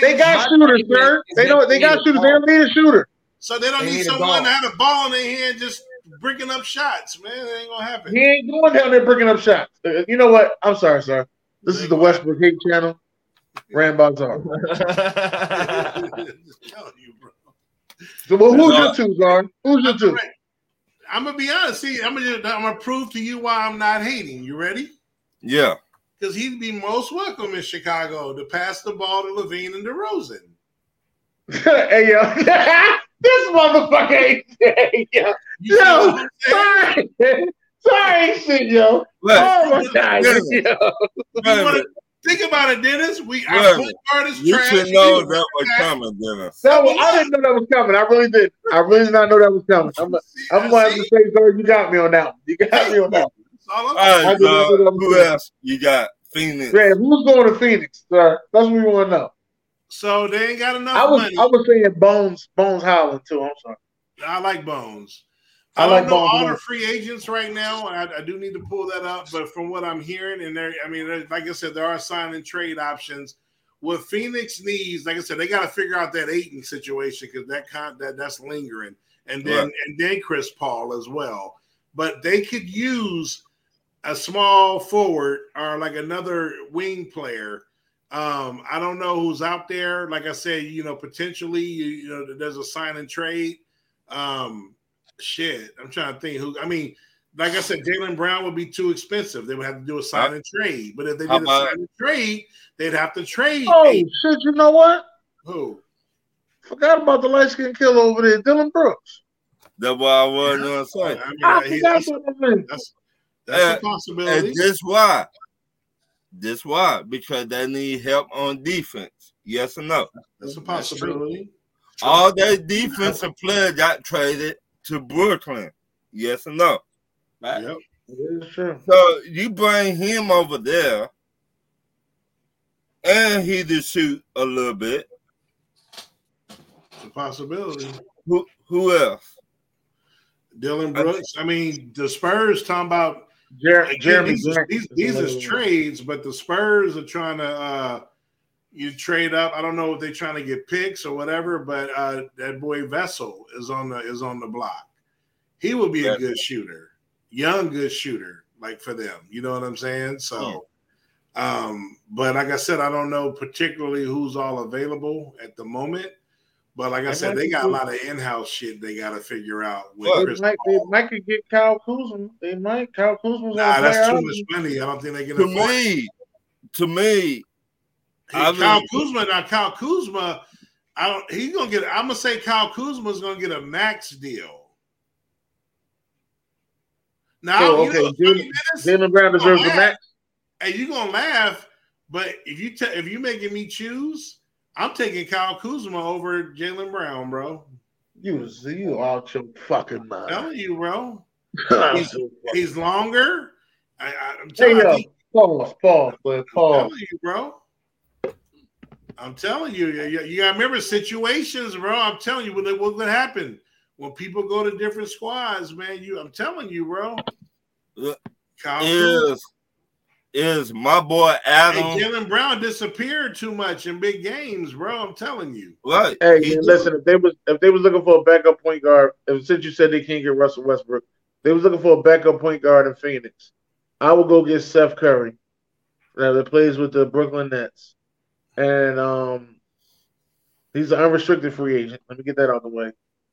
They got shooters, sir. They don't. They they got shooters. They don't need a shooter. so they don't They need need someone ball. to have a ball in their hand just breaking up shots, man. It ain't gonna happen. He ain't going down there breaking up shots. Uh, You know what? I'm sorry, sir. This is the Westbrook Hate Channel. Ran by Czar. Just telling you, bro. So, well, who's your two, Czar? Who's your two? I'm gonna be honest. See, I'm gonna I'm gonna prove to you why I'm not hating. You ready? Yeah. Because he'd be most welcome in Chicago to pass the ball to LaVine and DeRozan. hey yo, this motherfucker ain't hey, yo. You Yo, what I'm saying? sorry, sorry, shit, yo. Look, Oh my god, yo. You wanna- think about it, Dennis. We our Yeah. point guard you trash. should know He- that was coming, Dennis. That was, I didn't know that was coming. I really did. I really did not know that was coming. I'm, See, I'm gonna have to say, sir, you got me on that. You got me on that one. That's all I'm All I right, did not Czar, know that was who else? You got Phoenix. Man, who's going to Phoenix, sir? That's what we want to know. So they ain't got enough I was money. I was saying Bones Bones Hyland too. I'm sorry. I like Bones. I I, like know all the free agents right now. I, I do need to pull that up, but from what I'm hearing, and there, I mean, there- like I said, there are sign and trade options. What Phoenix needs, like I said, they got to figure out that Ayton situation because that con that that's lingering, and then Right. and then Chris Paul as well. But they could use a small forward or like another wing player. Um, I don't know who's out there. Like I said, you know, potentially, you, you know, there's a sign and trade. Um, shit, I'm trying to think who. I mean, like I said, Jalen Brown would be too expensive. They would have to do a sign and trade. But if they How did a sign and trade, they'd have to trade. Oh eight- shit! You know what? Who? Forgot about the light skinned killer over there, Dillon Brooks. That's what I was gonna say. I mean, I he- forgot that's, about that. that's, that's Uh, a possibility. And this why. This why because they need help on defense. Yes or no? That's a possibility. All their defensive players got traded to Brooklyn. Yes or no? Right. Yep. So you bring him over there, and he to shoot a little bit. It's a possibility. Who who else? Dillon Brooks. I mean, the Spurs talking about Jer- Again, Jeremy these, Grant. these, these is trades, but the Spurs are trying to uh you trade up. I don't know if they're trying to get picks or whatever, but uh that boy Vassell is on the is on the block. He will be a good shooter, young good shooter, like for them. You know what I'm saying? So um, but like I said, I don't know particularly who's all available at the moment. But like I said, they got a lot of in-house shit they got to figure out with Well, They Chris might, they Paul. might could get Kyle Kuzma. They might. Kyle Kuzma's Nah, that's too much money. I don't think they can To afford it. me, to me, Hey, Kyle Kuzma now Kyle Kuzma, I don't he's gonna get I'm gonna say Kyle Kuzma's gonna get a max deal. Now Oh, you okay. know, Jalen- Brown deserves the Oh, max. and you gonna laugh, but if you te- if you making me choose, I'm taking Kyle Kuzma over Jalen Brown, bro. You, you out your fucking I'm mind. telling you, bro. He's, He's longer. I, I, I'm telling yo, you, pause, pause, but I'm pause. telling you, bro. I'm telling you, you, you- you gotta remember situations, bro. I'm telling you, what what would happen when people go to different squads, man. You, I'm telling you, bro. Kyle Kuzma. is is my boy Hey, Adam Jalen Brown disappeared too much in big games, bro. I'm telling you. right? Hey, He man, listen. If they was if they was looking for a backup point guard, if, since you said they can't get Russell Westbrook, they was looking for a backup point guard in Phoenix. I would go get Seth Curry, Now that plays with the Brooklyn Nets, and um, he's an unrestricted free agent. Let me get that out of the way.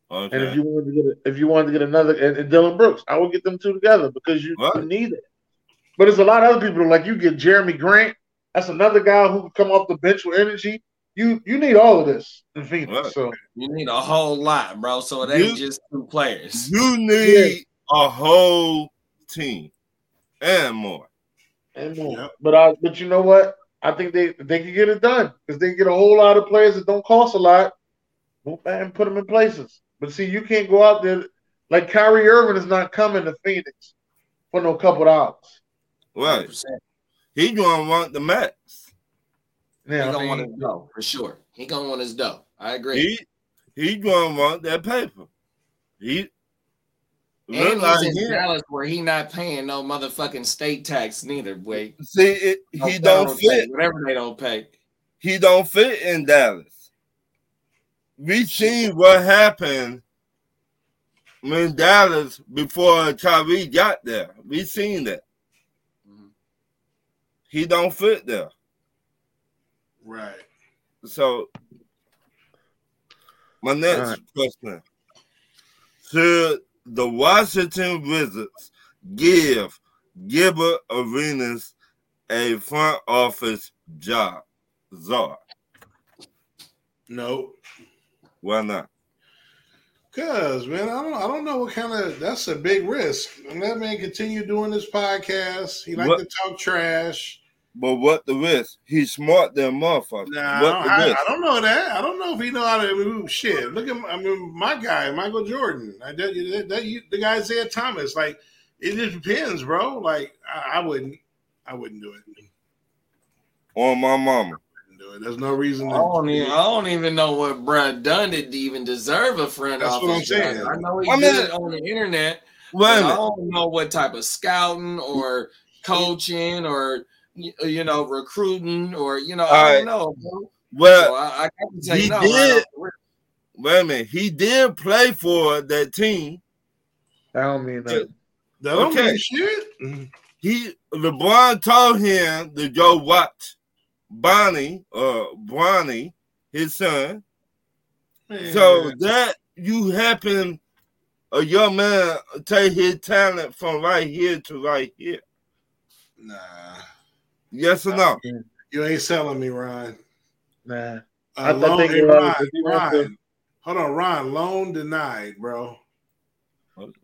Okay. And if you wanted to get a, if you wanted to get another and, and Dillon Brooks, I would get them two together because you, you need it. But there's a lot of other people like you get Jerami Grant. That's another guy who can come off the bench with energy. You you need all of this in Phoenix. Right. So You need a whole lot, bro. So it ain't You- just two players. You need a whole team and more. and more. Yep. But I but you know what? I think they they can get it done because they get a whole lot of players that don't cost a lot. And put them in places. But see, you can't go out there like Kyrie Irving is not coming to Phoenix for no couple dollars. Right. 100%. He gonna want the max. Yeah, he I gonna mean, want his dough for sure. He gonna want his dough. I agree. He he gonna want that paper. He and he's in him. Dallas where he not paying no motherfucking state tax neither. Boy, See, it, No he don't federal tax, fit. whatever they don't pay. He don't fit in Dallas. We seen what happened when Dallas before Kyrie got there. We seen that. Mhm. He don't fit there. Right. So my next Alright. question: Should the Washington Wizards give Gilbert Arenas a front office job? Czar, No. why not? Cause man, I don't I don't know what kind of that's a big risk. And that man continue doing this podcast. He like What- to talk trash. But what the risk? He's smart than motherfucker. Nah, what I, the I, risk? I don't know that. I don't know if he know how to move shit. Look at my- I mean my guy, Michael Jordan. I that, that, that you, the guy Isaiah Thomas. Like it just depends, bro. Like I, I wouldn't, I wouldn't do it. On my mama. Wouldn't do it. There's no reason. I don't even I don't even know what Brad done to even deserve a front That's what office. I'm saying. job. I know he I did mean- it on the internet. Wait but a I minute. don't know what type of scouting or coaching or y- Uh, you know recruiting or you know I All don't know. Bro. So Well, I, I got to say he no. did. Right off the rip. wait a minute. He did play for that team. I don't mean that. that don't Okay. mean shit. He LeBron told him to go watch Bonnie or Bronny, his son. Man. So that you happen a young man take his talent from right here to right here? Nah, Yes or no? you ain't selling me, Ryan. Nah. Uh, I loan, think, hey, Ryan, if he wants to- Ryan, hold on, Ryan. Loan denied, bro.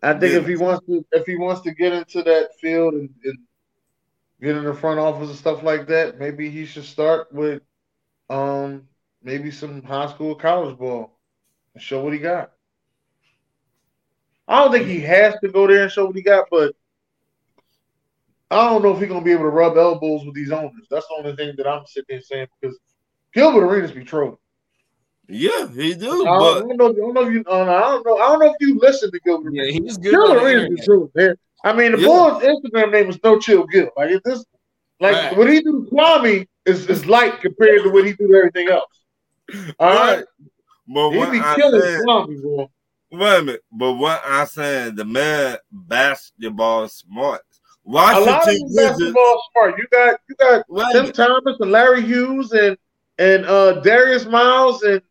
I think Yeah. if he wants to, if he wants to get into that field and, and get in the front office and stuff like that, maybe he should start with, um, maybe some high school, college ball, and show what he got. I don't think he has to go there and show what he got, but I don't know if he's gonna be able to rub elbows with these owners. That's the only thing that I'm sitting there saying because Gilbert Arenas be trolling. Yeah, he do. I But don't, I don't know. I don't know if you. Uh, I don't know. I don't know if you listen to Gilbert. Yeah, he's good. Gil on the Arenas internet. is true, man. I mean, the Yeah. boy's Instagram name is No Chill Gil. Like if this, like Right. what he do to Kwame is, is light compared to what he do to everything else. All right, Right. but he be I killing said, Kwame, bro. wait a minute. But what I'm saying, the man basketball smart. A lot of Washington Wizards. basketball smart. You got you got Wait a Tim. Thomas and Larry Hughes and and uh Darius Miles and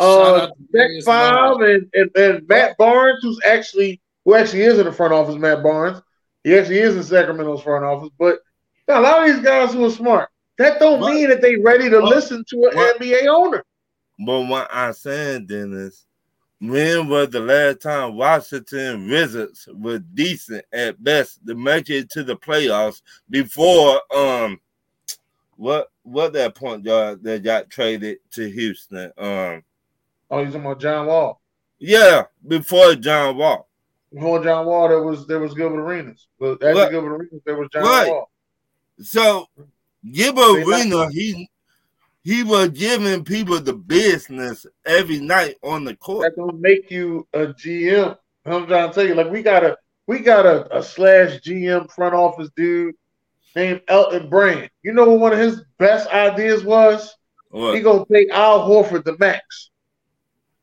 Shout uh out to Beck Five and, and and Matt Barnes, who's actually who actually is in the front office. Matt Barnes, he actually is in Sacramento's front office. But got a lot of these guys who are smart. That don't What? mean that they ready to What? listen to an What? NBA owner. But what I'm saying, Dennis, when was the last time Washington Wizards were decent at best to make it to the playoffs before um what what that point guard that got traded to Houston? Um Oh, he's talking about John Wall. yeah, before John Wall. Before John Wall, there was there was Gilbert Arenas. But after Right. Gilbert Arenas, there was John Right. Wall. So Gilbert They not- Arena, he he was giving people the business every night on the court. That don't make you a GM. I'm trying to tell you, like we got a we got a, a slash GM front office dude named Elton Brand. You know what one of his best ideas was? What? He gonna pay Al Horford the max.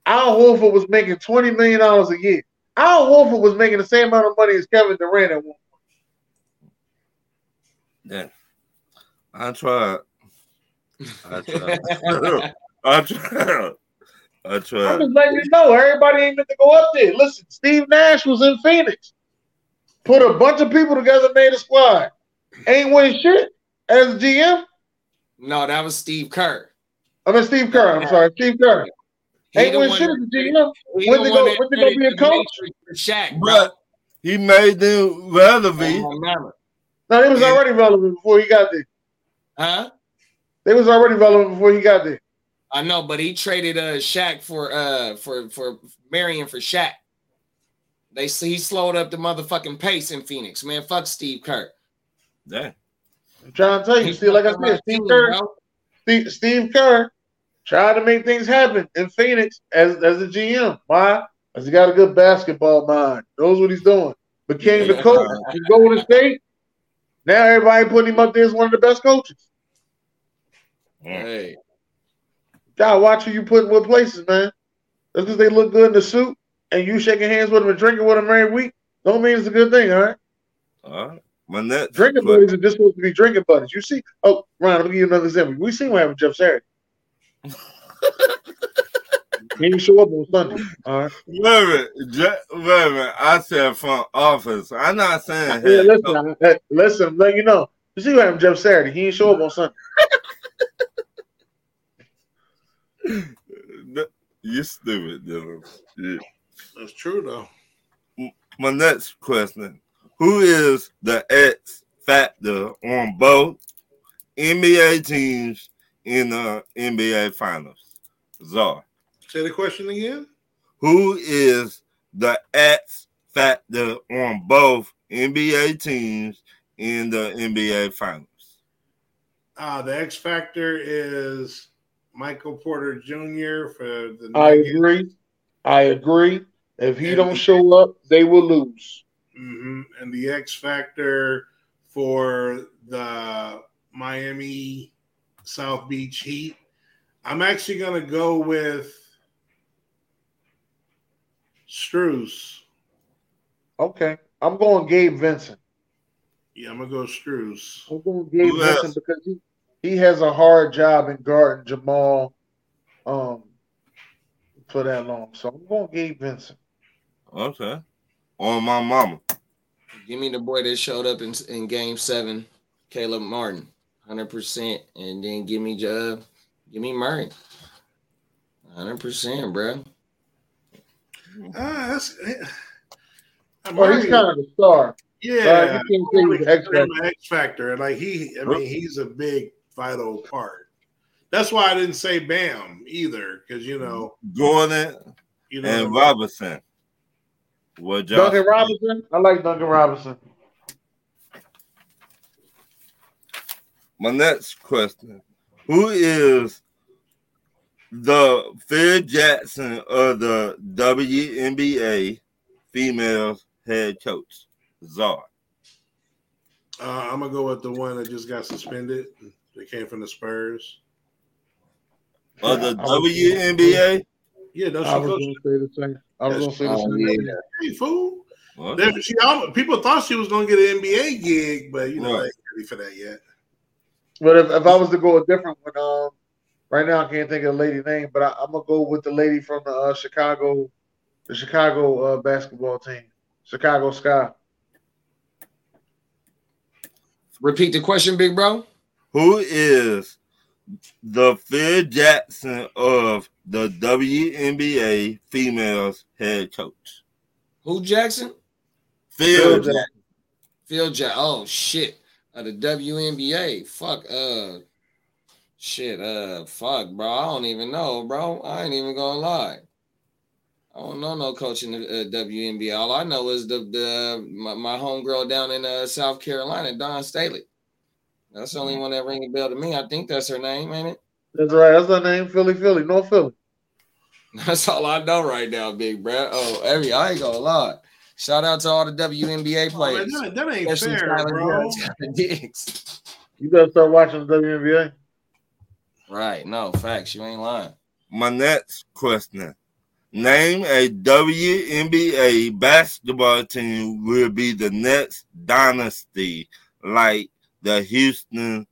Al Horford was making twenty million dollars a year. Al Horford was making the same amount of money as Kevin Durant at one. Point. Yeah. I tried. I tried. I tried. I try. I'm tried. just letting you know, everybody ain't meant to go up there. Listen, Steve Nash was in Phoenix, put a bunch of people together, made a squad. Ain't win shit as GM. No, that was Steve Kerr. Oh, I mean Steve Kerr. I'm sorry, Steve Kerr. He Ain't the win shit as GM. When they go- when they gonna be a coach? Matrix for Shaq, But he made them relevant. bro. No, they was already relevant before he got there. Huh? They was already relevant before he got there. I know, but he traded uh Shaq for uh for for Marion for Shaq. They see he slowed up the motherfucking pace in Phoenix, man. Fuck Steve Kerr. Damn. I'm trying to tell you. He See, like I said, Steve team, Kerr. Steve, Steve Kerr tried to make things happen in Phoenix as, as a GM. Why? Because he got a good basketball mind. Knows what he's doing. Became the Yeah. coach in Golden State. Now everybody putting him up there as one of the best coaches. Hey, God, watch who you put in what places, man. Just because they look good in the suit and you shaking hands with them and drinking with them every week, don't mean it's a good thing, all right? All right. My next Drinking question- buddies are just supposed to be drinking buddies. You see, oh, Ryan, let me give you another example. We seen what happened with Jeff Saturday. he didn't show up on Sunday. All right. Wait a minute, Je- wait a minute. I said front office. I'm not saying Yeah, head listen, coach. I- I- listen, I'm you know. You see what happened with Jeff Saturday. He didn't show up on Sunday. You stupid, Dylan. Yeah. That's true though. My next question: Who is the X factor on both NBA teams in the NBA Finals? Czar. Say the question again. Who is the X factor on both NBA teams in the NBA Finals? Uh, the X factor is Michael Porter Jr. for the I Nuggets. agree. I agree. If he And don't the- show up, they will lose. hmm And the X factor for the Miami South Beach Heat. I'm actually going to go with Strus. Okay. I'm going Gabe Vincent. Yeah, I'm going to go Strus. I'm going Gabe Vincent because he, he has a hard job in guarding Jamal um for that long. So I'm going Gabe Vincent. Okay. On my mama. Give me the boy that showed up in, in game seven, Caleb Martin, 100%. And then give me uh, give me Murray. 100%, bro. Ah, that's. Well, he's kind of a star. Yeah, you can't say he's X X, X factor. Like he, I mean, he's a big vital part. That's why I didn't say Bam either, because you know, Gordon you know, and Robinson. What Josh? Duncan Robinson. I like Duncan Robinson. My next question: Who is the Phil Jackson of the WNBA females head coach? Czar. uh, I'm gonna go with the one that just got suspended. That came from the Spurs. Of the I WNBA? Yeah, don't I was going to say the same. I was going to say the Oh, same. yeah. Hey, fool. What? There- She, al- people thought she was gonna get an NBA gig, but you know, Right. they ain't ready for that yet. But if, if I was to go a different one, um, right now I can't think of the lady name, but I, I'm gonna go with the lady from the uh, Chicago, the Chicago uh, basketball team, Chicago Sky. Repeat the question, big bro. Who is the Phil Jackson of the WNBA females head coach? Who Jackson? Phil, Phil Jackson. Jackson. Phil Jackson. Oh shit. Uh, the WNBA. Fuck. Uh. Shit. Uh. Fuck, bro. I don't even know, bro. I ain't even gonna lie. I don't know no coach in the uh, WNBA. All I know is the the my, my homegirl down in uh, South Carolina, Dawn Staley. That's the only one that ring a bell to me. I think that's her name, ain't it? That's right. That's her name, Philly, Philly, North Philly. That's all I know right now, big bro. Oh, every I ain't gonna lie. Shout out to all the WNBA Oh, players. man, that, that ain't Especially fair, Skylar bro. Harris, Skylar Diggs. You better start watching the WNBA. Right. No, facts. You ain't lying. My next question. Name a WNBA basketball team will be the next dynasty like the Houston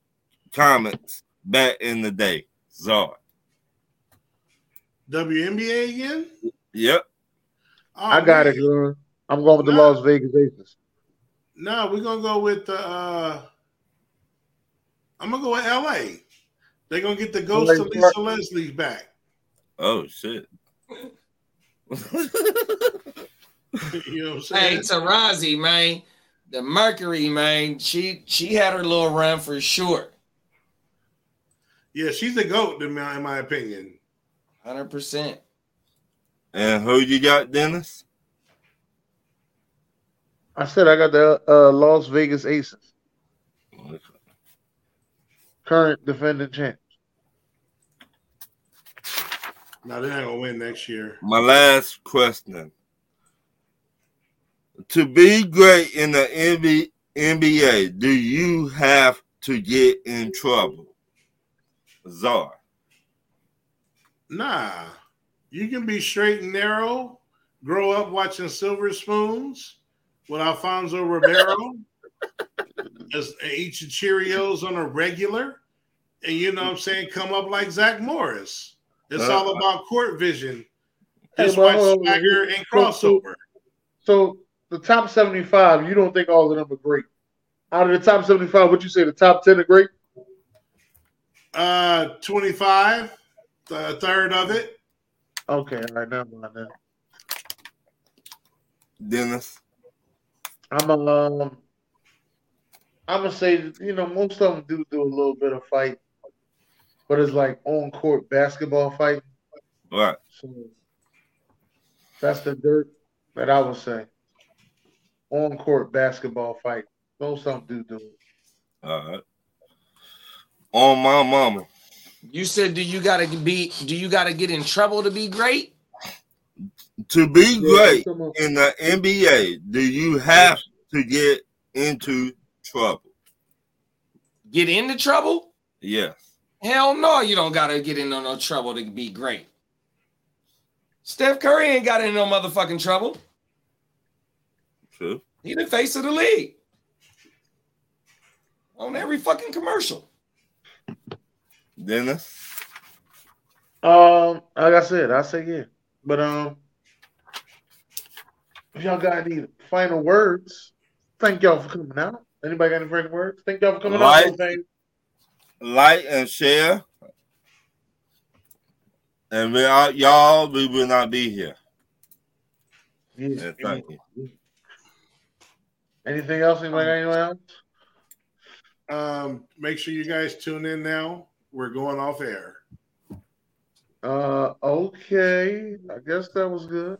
Comets back in the day. Czar. WNBA again? Yep. Oh, I got man. it, girl. I'm going with the Nah. Las Vegas Aces. No, we're gonna go with the. Uh, I'm gonna go with LA. They're gonna get the ghost LA of Lisa Spark- Leslie back. Oh shit. You know what I'm saying? Hey. Taurasi, man. The Mercury, man. She she had her little run for sure. yeah, she's a goat in my, in my opinion. Hundred percent. and who you got, Dennis? I said I got the uh, Las Vegas Aces, current defending champ. Now they're not gonna win next year. My last question. To be great in the NBA, NBA, do you have to get in trouble? Czar. Nah, you can be straight and narrow. Grow up watching Silver Spoons with Alfonso Ribeiro. as eat your Cheerios on a regular, and you know what I'm saying. Come up like Zach Morris. It's Uh, all about court vision. Hey, Just but watch hold on. swagger and So- so- crossover. So the top 75, you don't think all of them are great? Out of the top 75, what you say the top 10 are great? Uh, 25, a third of it. Okay, all right, now mind that. Dennis. I'm a, um, I'm gonna say you know most of them do do a little bit of fight, but it's like on court basketball fight. Right. So that's the dirt that I would say. On court basketball fight. Most of them do do it. All right. On my mama. You said, do you gotta be? Do you gotta get in trouble to be great? To be great in the NBA, do you have to get into trouble? Get into trouble? Yes. Hell no, you don't gotta get into no trouble to be great. Steph Curry ain't got in no motherfucking trouble. True. He the face of the league. On every fucking commercial. Dennis. Um, like I said, I say yeah, but um, if y'all got any final words, thank y'all for coming out. Anybody got any final words? Thank y'all for coming Right. out. Thank- like and share. And without y'all, we will not be here. Yeah. And thank you. Anything else? Anybody got anyone else? Um, make sure you guys tune in now. We're going off air. Uh, okay. I guess that was good.